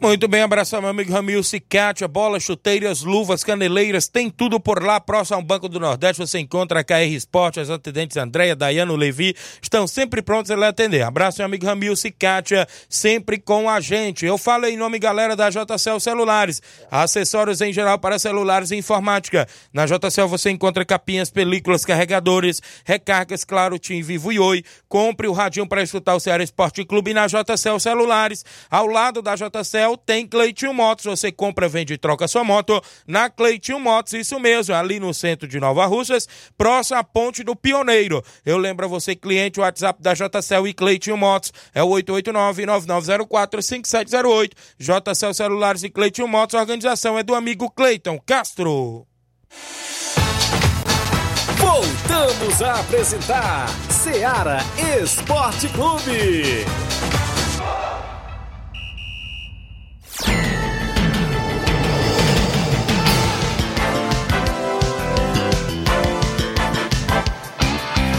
Muito bem, abraço meu amigo Ramil Cicatia, bolas, chuteiras, luvas, caneleiras, tem tudo por lá, próximo ao Banco do Nordeste, você encontra a KR Esporte, as atendentes Andréia, Dayano, Levi, estão sempre prontos a lhe atender. Abraço meu amigo Ramil Cicatia, sempre com a gente. Eu falo em nome, galera, da JCL Celulares, acessórios em geral para celulares e informática. Na JCL você encontra capinhas, películas, carregadores, recargas, claro, Tim Vivo e Oi. Compre o radinho para escutar o Ceará Esporte Clube na JCL Celulares, ao lado da JCL tem Cleitinho Motos. Você compra, vende e troca sua moto na Cleitinho Motos. Isso mesmo, ali no centro de Nova Russas, próximo à Ponte do Pioneiro. Eu lembro a você, cliente, o WhatsApp da JCL e Cleitinho Motos é o 889-9904-5708. JCL Celulares e Cleitinho Motos. A organização é do amigo Cleiton Castro. Voltamos a apresentar Seara Esporte Clube.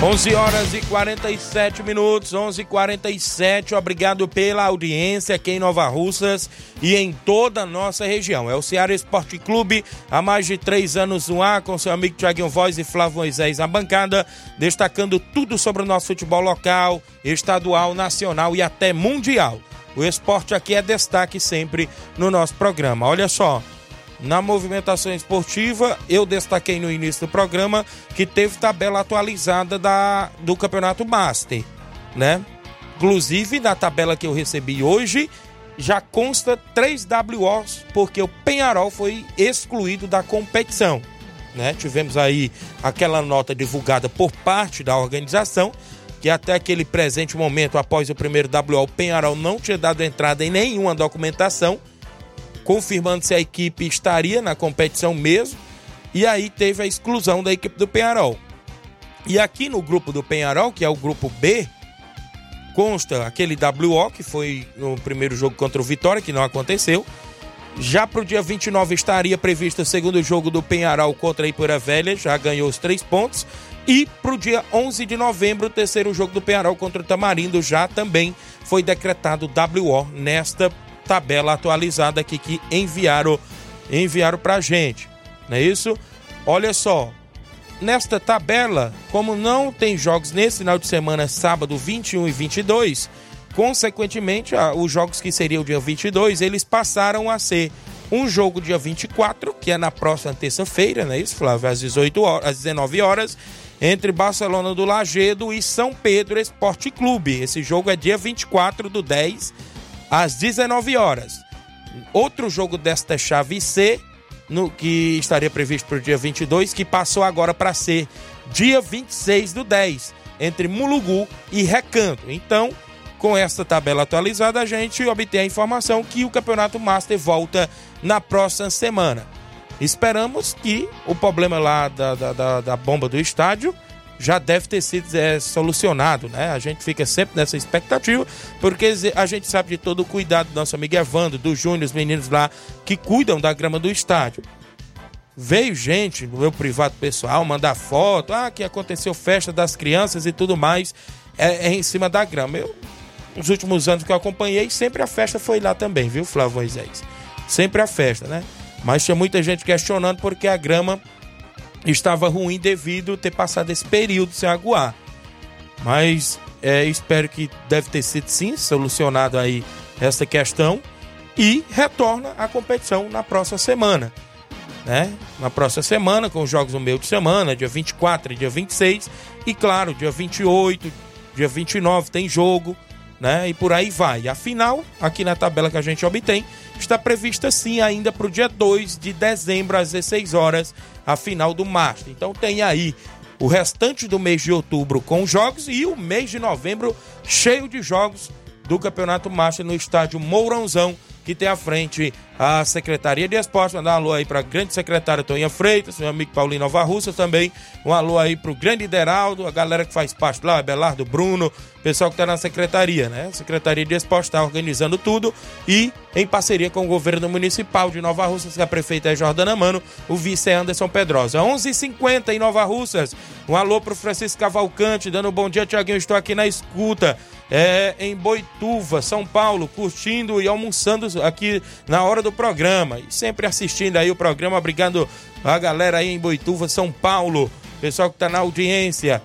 11 horas e 47 minutos, 11 e 47 Obrigado pela audiência aqui em Nova Russas e em toda a nossa região. É o Ceará Esporte Clube, há mais de três anos no ar, com seu amigo Tiaguinho Voz e Flávio Moisés na bancada, destacando tudo sobre o nosso futebol local, estadual, nacional e até mundial. O esporte aqui é destaque sempre no nosso programa. Olha só. Na movimentação esportiva, eu destaquei no início do programa que teve tabela atualizada da, do Campeonato Master, né? Inclusive, na tabela que eu recebi hoje, já consta 3 WOs, porque o Penharol foi excluído da competição. Né? Tivemos aí aquela nota divulgada por parte da organização, que até aquele presente momento, após o primeiro WO, o Penharol não tinha dado entrada em nenhuma documentação confirmando se a equipe estaria na competição mesmo. E aí teve a exclusão da equipe do Penharol. E aqui no grupo do Penharol, que é o grupo B, consta aquele WO, que foi no primeiro jogo contra o Vitória, que não aconteceu. Já para o dia 29 estaria previsto o segundo jogo do Penharol contra a Ipoeira Velha, já ganhou os três pontos. E para o dia 11 de novembro, o terceiro jogo do Penharol contra o Tamarindo já também foi decretado WO nesta tabela atualizada aqui que enviaram enviaram pra gente. Não é isso? Olha só. Nesta tabela, como não tem jogos nesse final de semana, sábado 21 e 22, consequentemente, os jogos que seriam dia 22, eles passaram a ser um jogo dia 24, que é na próxima terça-feira, não é isso, Flávio? Às 18 horas, às 19 horas, entre Barcelona do Lagedo e São Pedro Esporte Clube. Esse jogo é dia 24 do 10 às 19 horas. Outro jogo desta chave C, no que estaria previsto para o dia 22, que passou agora para ser dia 26 do 10, entre Mulugu e Recanto. Então, com esta tabela atualizada, a gente obtém a informação que o Campeonato Master volta na próxima semana. Esperamos que o problema lá da, da, da, da bomba do estádio já deve ter sido é, solucionado, né? A gente fica sempre nessa expectativa, porque a gente sabe de todo o cuidado do nosso amigo Evandro, do Júnior, os meninos lá que cuidam da grama do estádio. Veio gente no meu privado pessoal mandar foto, ah, que aconteceu festa das crianças e tudo mais, é, é em cima da grama. Eu, nos últimos anos que eu acompanhei, sempre a festa foi lá também, viu, Flávio Moisés? Sempre a festa, né? Mas tinha muita gente questionando porque a grama estava ruim devido ter passado esse período sem aguar. Mas é, espero que deve ter sido sim solucionado aí essa questão e retorna à competição na próxima semana. Né? Na próxima semana, com os jogos no meio de semana, dia 24 e dia 26. E claro, dia 28, dia 29 tem jogo, né? E por aí vai. A final, aqui na tabela que a gente obtém, está prevista sim ainda para o dia 2 de dezembro, às 16 horas, a final do Master. Então tem aí o restante do mês de outubro com jogos e o mês de novembro cheio de jogos do Campeonato Master no estádio Mourãozão, que tem à frente a Secretaria de Esportes. Mandar um alô aí para a grande secretária Toninha Freitas, meu amigo Paulinho Nova Russa também. Um alô aí para o grande Ideraldo, a galera que faz parte lá, Belardo Bruno, pessoal que está na secretaria, né? A Secretaria de Esportes está organizando tudo e em parceria com o governo municipal de Nova Russas, que a prefeita é Jordana Mano, o vice é Anderson Pedrosa. 11:50 h 50 em Nova Russas. Um alô para o Francisco Cavalcante, dando um bom dia, Tiaguinho. Estou aqui na escuta é, em Boituva, São Paulo, curtindo e almoçando aqui na hora do programa. E sempre assistindo aí o programa. Obrigado a galera aí em Boituva, São Paulo. Pessoal que tá na audiência.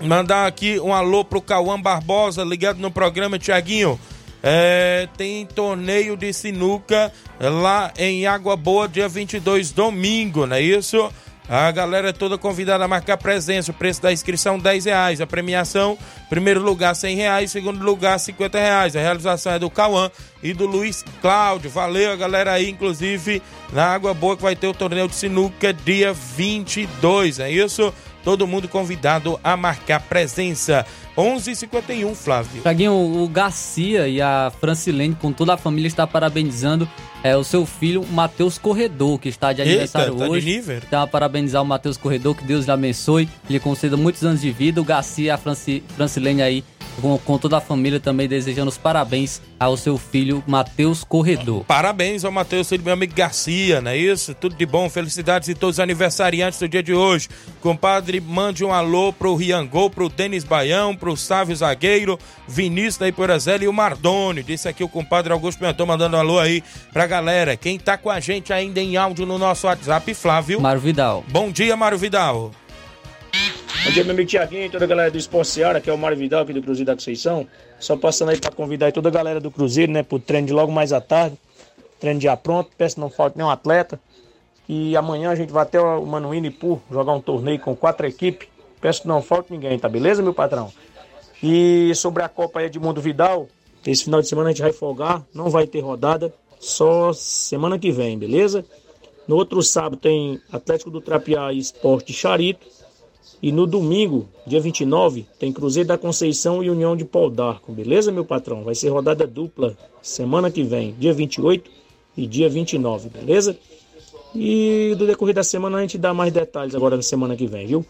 Mandar aqui um alô pro Cauã Barbosa, ligado no programa, Tiaguinho. É, tem torneio de sinuca lá em Água Boa, dia 22, domingo, não é isso? A galera é toda convidada a marcar presença. O preço da inscrição 10 reais. A premiação, primeiro lugar 100 reais, segundo lugar 50 reais. A realização é do Cauã e do Luiz Cláudio. Valeu a galera aí, inclusive na Água Boa que vai ter o torneio de sinuca dia 22, é isso? Todo mundo convidado a marcar presença. 11:51 Flávio. Tiaguinho, o Garcia e a Francilene, com toda a família, está parabenizando é, o seu filho, Matheus Corredor, que está de aniversário Eita, tá hoje. de nível? Então, a parabenizar o Matheus Corredor, que Deus lhe abençoe, lhe conceda muitos anos de vida. O Garcia e a Franci, Francilene aí, com, com toda a família, também desejando os parabéns ao seu filho, Matheus Corredor. Parabéns ao Matheus, filho do meu amigo Garcia, não é isso? Tudo de bom, felicidades e todos os aniversariantes do dia de hoje. Compadre, mande um alô pro Riangô, pro Denis Baião, pro Sávio Zagueiro, Vinícius da Iporazela e o Mardoni. Disse aqui o compadre Augusto Pimenton mandando um alô aí pra galera. Quem tá com a gente ainda em áudio no nosso WhatsApp, Flávio. Mário Vidal. Bom dia, Mário Vidal. Bom dia, meu amigo Tiaguinho e toda a galera do Esporte Seara, que é o Mário Vidal aqui do Cruzeiro da Conceição. Só passando aí para convidar toda a galera do Cruzeiro, né, pro treino de logo mais à tarde. Treino já pronto, peço que não falte nenhum atleta. E amanhã a gente vai até o Manuíno Ipu jogar um torneio com quatro equipes. Peço que não falte ninguém, tá beleza, meu patrão? E sobre a Copa aí de Mundo Vidal, esse final de semana a gente vai folgar, não vai ter rodada, só semana que vem, beleza? No outro sábado tem Atlético do Trapiá e Esporte Charito. E no domingo, dia 29, tem Cruzeiro da Conceição e União de Pau d'Arco, beleza, meu patrão? Vai ser rodada dupla semana que vem, dia 28 e dia 29, beleza? E do decorrer da semana a gente dá mais detalhes agora na semana que vem, viu?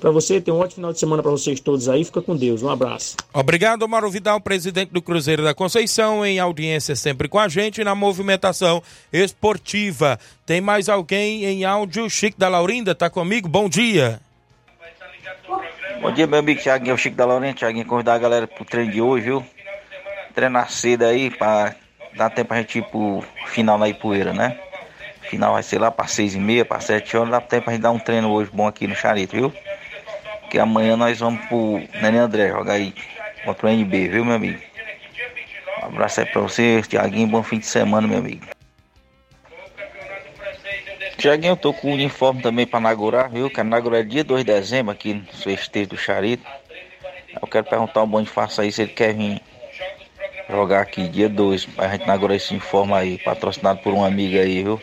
Pra você, ter um ótimo final de semana pra vocês todos aí. Fica com Deus. Um abraço. Obrigado, Mauro Vidal, presidente do Cruzeiro da Conceição, em audiência sempre com a gente na movimentação esportiva. Tem mais alguém em áudio? Chico da Laurinda tá comigo? Bom dia. Bom dia, meu amigo Thiaguinho, é o Chico da Laurinda. Thiaguinho, convidar a galera pro treino de hoje, viu? Treinar cedo aí, pra dar tempo a gente ir pro final na Ipueira, né? Final vai ser lá pra seis e meia, pra sete horas, dá tempo a gente dar um treino hoje bom aqui no Charito, viu? Que amanhã nós vamos pro Nenê André jogar aí contra o NB, viu, meu amigo? Um abraço aí pra você, Thiaguinho, bom fim de semana, meu amigo. Tiaguinho, eu tô com o uniforme também pra inaugurar, viu? Quero inaugurar dia 2 de dezembro aqui no festejo do Charito. Eu quero perguntar ao Bonifácio aí se ele quer vir jogar aqui dia 2 pra gente inaugurar esse uniforme aí, patrocinado por um amigo aí, viu?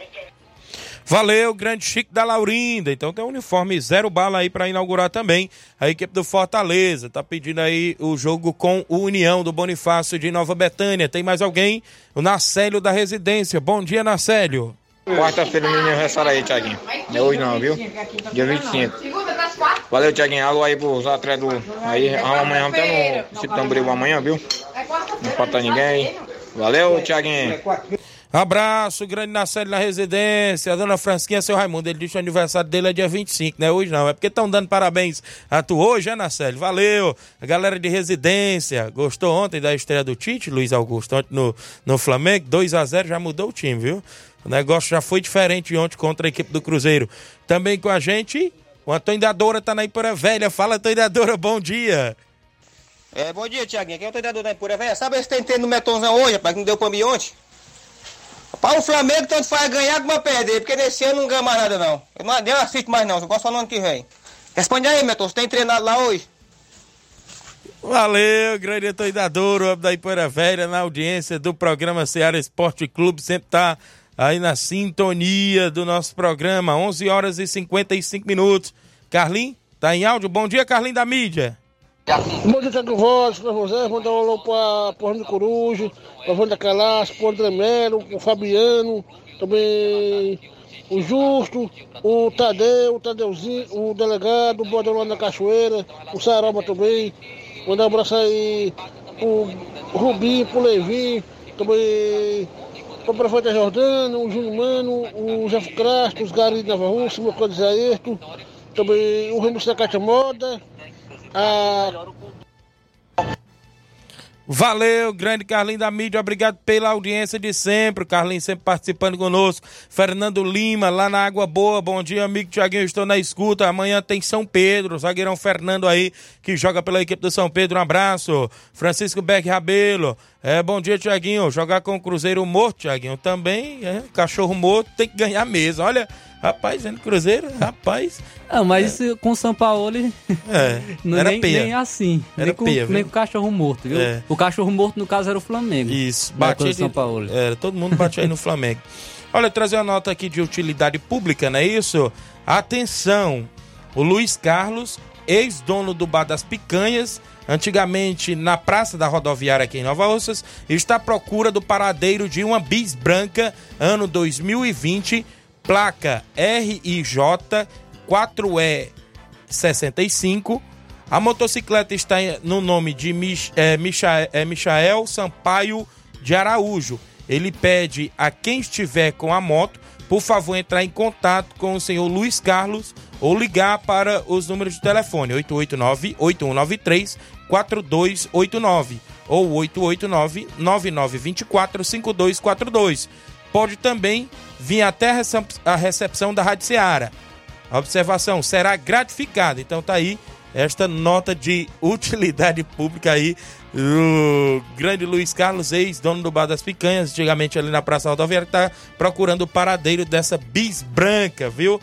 Valeu, grande Chico da Laurinda. Então tem um uniforme zero bala aí para inaugurar também. A equipe do Fortaleza tá pedindo aí o jogo com o União do Bonifácio de Nova Betânia. Tem mais alguém? O Nacélio da Residência. Bom dia, Nacélio. Quarta-feira no aniversário aí, Thiaguinho. Não é hoje não, viu? Dia 25. Valeu, Thiaguinho. Alô aí pros atletas do. Aí, amanhã estar no Cito Tamboril amanhã, viu? Não falta ninguém. Valeu, Thiaguinho. Abraço, grande Nacélio na residência. A dona Fransquinha, seu Raimundo, ele disse que o aniversário dele é dia 25, não é hoje não. É porque estão dando parabéns a tu hoje, é, Nacélio? Valeu. A galera de residência. Gostou ontem da estreia do Tite, Luiz Augusto, ontem no, no Flamengo? 2 a 0 já mudou o time, viu? O negócio já foi diferente ontem contra a equipe do Cruzeiro. Também com a gente, o Antônio da Doura tá na Ipura Velha. Fala, Antônio da Doura, bom dia. É, bom dia, Tiaguinho. Aqui é o treinador da Impura Velha. Sabe se tem treino no Metonzão hoje, rapaz, que não deu pra mim ontem? Para o Flamengo, tanto faz ganhar como perder, porque nesse ano não ganha mais nada, não. Eu não, eu assisto mais, não. Eu gosto só no ano que vem. Responde aí, Meton. Você tem treinado lá hoje? Valeu, grande Antônio da Doura, homem da Ipura Velha, na audiência do programa Ceará Esporte Clube. Sempre tá aí na sintonia do nosso programa. 11 horas e 55 minutos. Carlinhos, tá em áudio? Bom dia, Carlinhos da mídia. Bom dia, Thiago Voz, para você, mandar um alô para Porra do Coruja, para Wanda Calas, para o André Melo, o Fabiano, também o Justo, o Tadeu, o Tadeuzinho, o delegado, o Bodelão da Cachoeira, o Saroba também. Mandar um abraço aí o Rubinho, pro Levi, também para o prefeito Jordano, o Júnior Mano, o Jeff Crasto, os Garis de Nova Rússia, o meu Código Zaerto, também o Ramos da Caixa Moda, a Valeu, grande Carlinhos da mídia, obrigado pela audiência de sempre. Carlinhos sempre participando conosco. Fernando Lima, lá na Água Boa. Bom dia, amigo Tiaguinho, estou na escuta. Amanhã tem São Pedro, zagueirão Fernando aí, que joga pela equipe do São Pedro. Um abraço. Francisco Beck Rabelo. É, bom dia, Tiaguinho. Jogar com o Cruzeiro morto, Tiaguinho, também. É, cachorro morto tem que ganhar mesmo. Olha, rapaz, vendo Cruzeiro, rapaz. Ah, mas é. com o São Paulo. É, não, era nem, peia. nem assim. Era nem, com, peia, nem com o cachorro morto, viu? É. O cachorro morto, no caso, era o Flamengo. Isso, batia São Paulo. Era, todo mundo batia aí no Flamengo. Olha, trazer uma nota aqui de utilidade pública, não é isso? Atenção, o Luiz Carlos, ex-dono do Bar das Picanhas, antigamente na Praça da Rodoviária aqui em Nova Ossas, está à procura do paradeiro de uma bis branca, ano 2020, placa RIJ 4E 65. A motocicleta está no nome de Mich é, é, Michael Sampaio de Araújo. Ele pede a quem estiver com a moto, por favor, entrar em contato com o senhor Luiz Carlos ou ligar para os números de telefone 889-8193-4289 ou 889-9924-5242. Pode também vir até a recep- a recepção da Rádio Seara. A observação será gratificada. Então tá aí esta nota de utilidade pública aí do grande Luiz Carlos, ex-dono do Bar das Picanhas, antigamente ali na Praça Rodoviária, que tá procurando o paradeiro dessa bis branca, viu?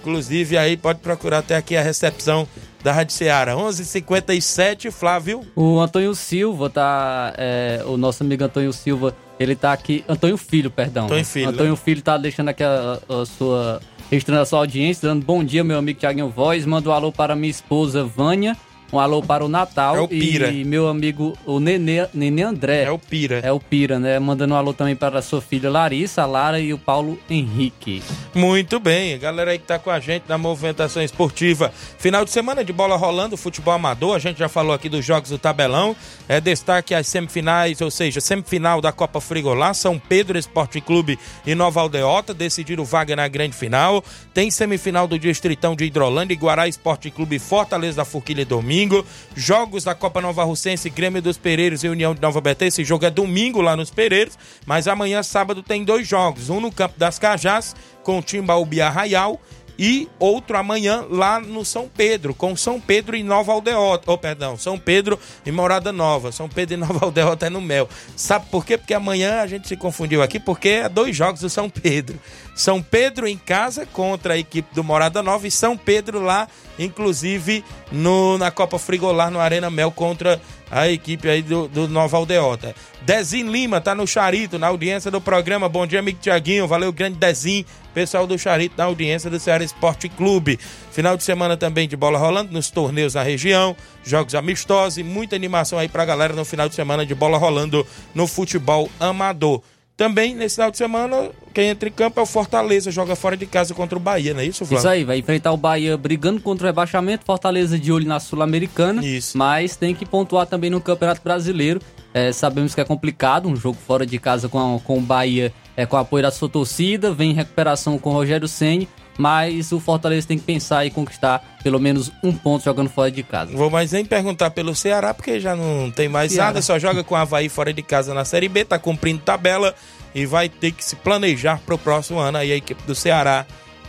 Inclusive aí pode procurar até aqui a recepção da Rádio Seara. 11:57 Flávio. O Antônio Silva tá. é, o nosso amigo Antônio Silva, ele tá aqui. Antônio Filho, perdão. Antônio Filho, Antônio Filho tá deixando aqui a, a sua. registrando a sua audiência, dando bom dia, meu amigo Thiaguinho Voz. Manda um alô para minha esposa Vânia. Um alô para o Natal. É o Pira. E meu amigo, o Nenê, Nenê André. É o Pira. É o Pira, né? Mandando um alô também para a sua filha Larissa, a Lara e o Paulo Henrique. Muito bem, a galera aí que tá com a gente na movimentação esportiva. Final de semana de bola rolando, futebol amador. A gente já falou aqui dos jogos do tabelão. É destaque as semifinais, ou seja, semifinal da Copa Frigolá, São Pedro Esporte Clube e Nova Aldeota decidiram vaga na grande final. Tem semifinal do Distritão de Hidrolândia, Iguará Esporte Clube e Fortaleza da Forquilha domingo. Jogos da Copa Nova Russense, Grêmio dos Pereiros e União de Nova Betê. Esse jogo é domingo lá nos Pereiros, mas amanhã, sábado, tem dois jogos. Um no Campo das Cajás, com o Timbaúba e Arraial, e outro amanhã lá no São Pedro, com São Pedro e Nova Aldeota. Oh, perdão, São Pedro e Morada Nova. São Pedro e Nova Aldeota é no Mel. Sabe por quê? Porque amanhã a gente se confundiu aqui, porque é dois jogos do São Pedro. São Pedro em casa contra a equipe do Morada Nova e São Pedro lá, inclusive, no, na Copa Frigolar, no Arena Mel, contra a equipe aí do, do Nova Aldeota. Dezinho Lima tá no Charito, na audiência do programa. Bom dia, amigo Tiaguinho. Valeu, grande Dezinho. Pessoal do Charito na audiência do Ceará Esporte Clube. Final de semana também de bola rolando nos torneios na região, jogos amistosos e muita animação aí pra galera no final de semana de bola rolando no futebol amador. Também nesse final de semana, quem entra em campo é o Fortaleza, joga fora de casa contra o Bahia, não é isso, Flávio? Isso aí, vai enfrentar o Bahia brigando contra o rebaixamento, Fortaleza de olho na Sul-Americana. Isso. Mas tem que pontuar também no Campeonato Brasileiro. É, sabemos que é complicado, um jogo fora de casa com, a- com o Bahia, é, com o apoio da sua torcida, vem em recuperação com o Rogério Ceni, mas o Fortaleza tem que pensar e conquistar pelo menos um ponto jogando fora de casa. Vou mais nem perguntar pelo Ceará, porque já não tem mais Ceará. nada, só joga com o Havaí fora de casa na Série B, tá cumprindo tabela e vai ter que se planejar pro próximo ano aí a equipe do Ceará,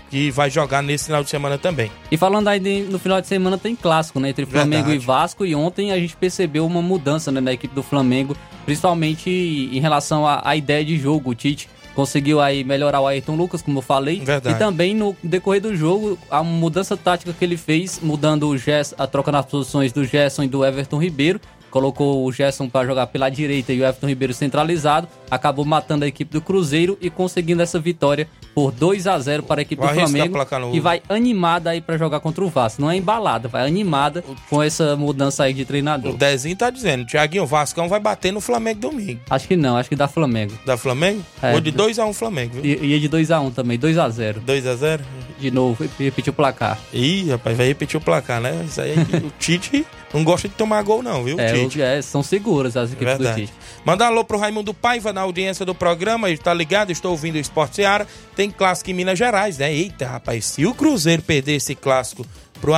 que vai jogar nesse final de semana também. E falando aí de- no final de semana tem clássico, né? Entre Flamengo Verdade. e Vasco. E ontem a gente percebeu uma mudança né, na equipe do Flamengo, principalmente em relação à, à ideia de jogo. O Tite conseguiu aí melhorar o Ayrton Lucas, como eu falei. Verdade. E também no decorrer do jogo, a mudança tática que ele fez, mudando o Gess, a troca nas posições do Gerson e do Everton Ribeiro. Colocou o Gerson para jogar pela direita e o Everton Ribeiro centralizado. Acabou matando a equipe do Cruzeiro e conseguindo essa vitória por 2 a 0 para a equipe Vou do Flamengo. E vai animada aí pra jogar contra o Vasco. Não é embalada, vai animada com essa mudança aí de treinador. O Dezinho tá dizendo, Tiaguinho, o Vascão vai bater no Flamengo domingo. Acho que não, acho que dá Flamengo. Da Flamengo? É, Ou de do- 2x1 Flamengo, viu? E, e é de 2x1 também, 2x0. 2x0? De novo, repetiu o placar. Ih, rapaz, vai repetir o placar, né? Isso aí, o Tite não gosta de tomar gol não, viu, É, Tite? é, são seguras as equipes do Verdade. Tite. Manda um alô pro Raimundo Paiva na audiência do programa, ele tá ligado, estou ouvindo o Esporte Seara. Tem clássico em Minas Gerais, né? Eita, rapaz, se o Cruzeiro perder esse clássico pro,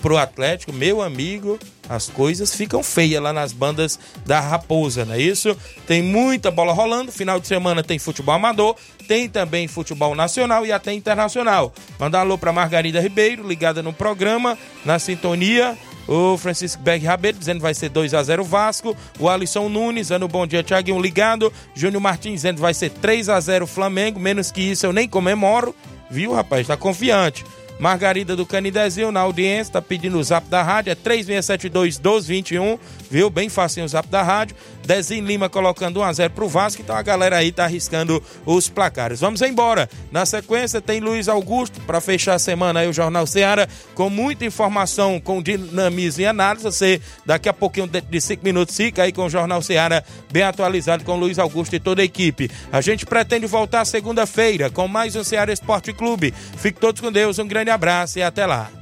pro Atlético, meu amigo, as coisas ficam feias lá nas bandas da Raposa, não é isso? Tem muita bola rolando, final de semana tem futebol amador, tem também futebol nacional e até internacional. Mandar alô pra Margarida Ribeiro, ligada no programa, na sintonia. O Francisco Berg Rabelo dizendo que vai ser 2 a 0 Vasco. O Alisson Nunes dando bom dia, Thiaguinho ligado. Júnior Martins dizendo que vai ser 3 a 0 Flamengo. Menos que isso eu nem comemoro. Viu, rapaz? Tá confiante. Margarida do Canidezinho na audiência, tá pedindo o zap da rádio, é 3672 1221, viu? Bem facinho o zap da rádio. Dezinho Lima colocando 1x0 pro Vasco, então a galera aí tá arriscando os placares. Vamos embora. Na sequência tem Luiz Augusto para fechar a semana aí o Jornal Ceará com muita informação, com dinamismo e análise. Você daqui a pouquinho, de 5 minutos, fica aí com o Jornal Ceará bem atualizado com Luiz Augusto e toda a equipe. A gente pretende voltar segunda-feira com mais um Ceará Esporte Clube. Fique todos com Deus, um grande abraço e até lá.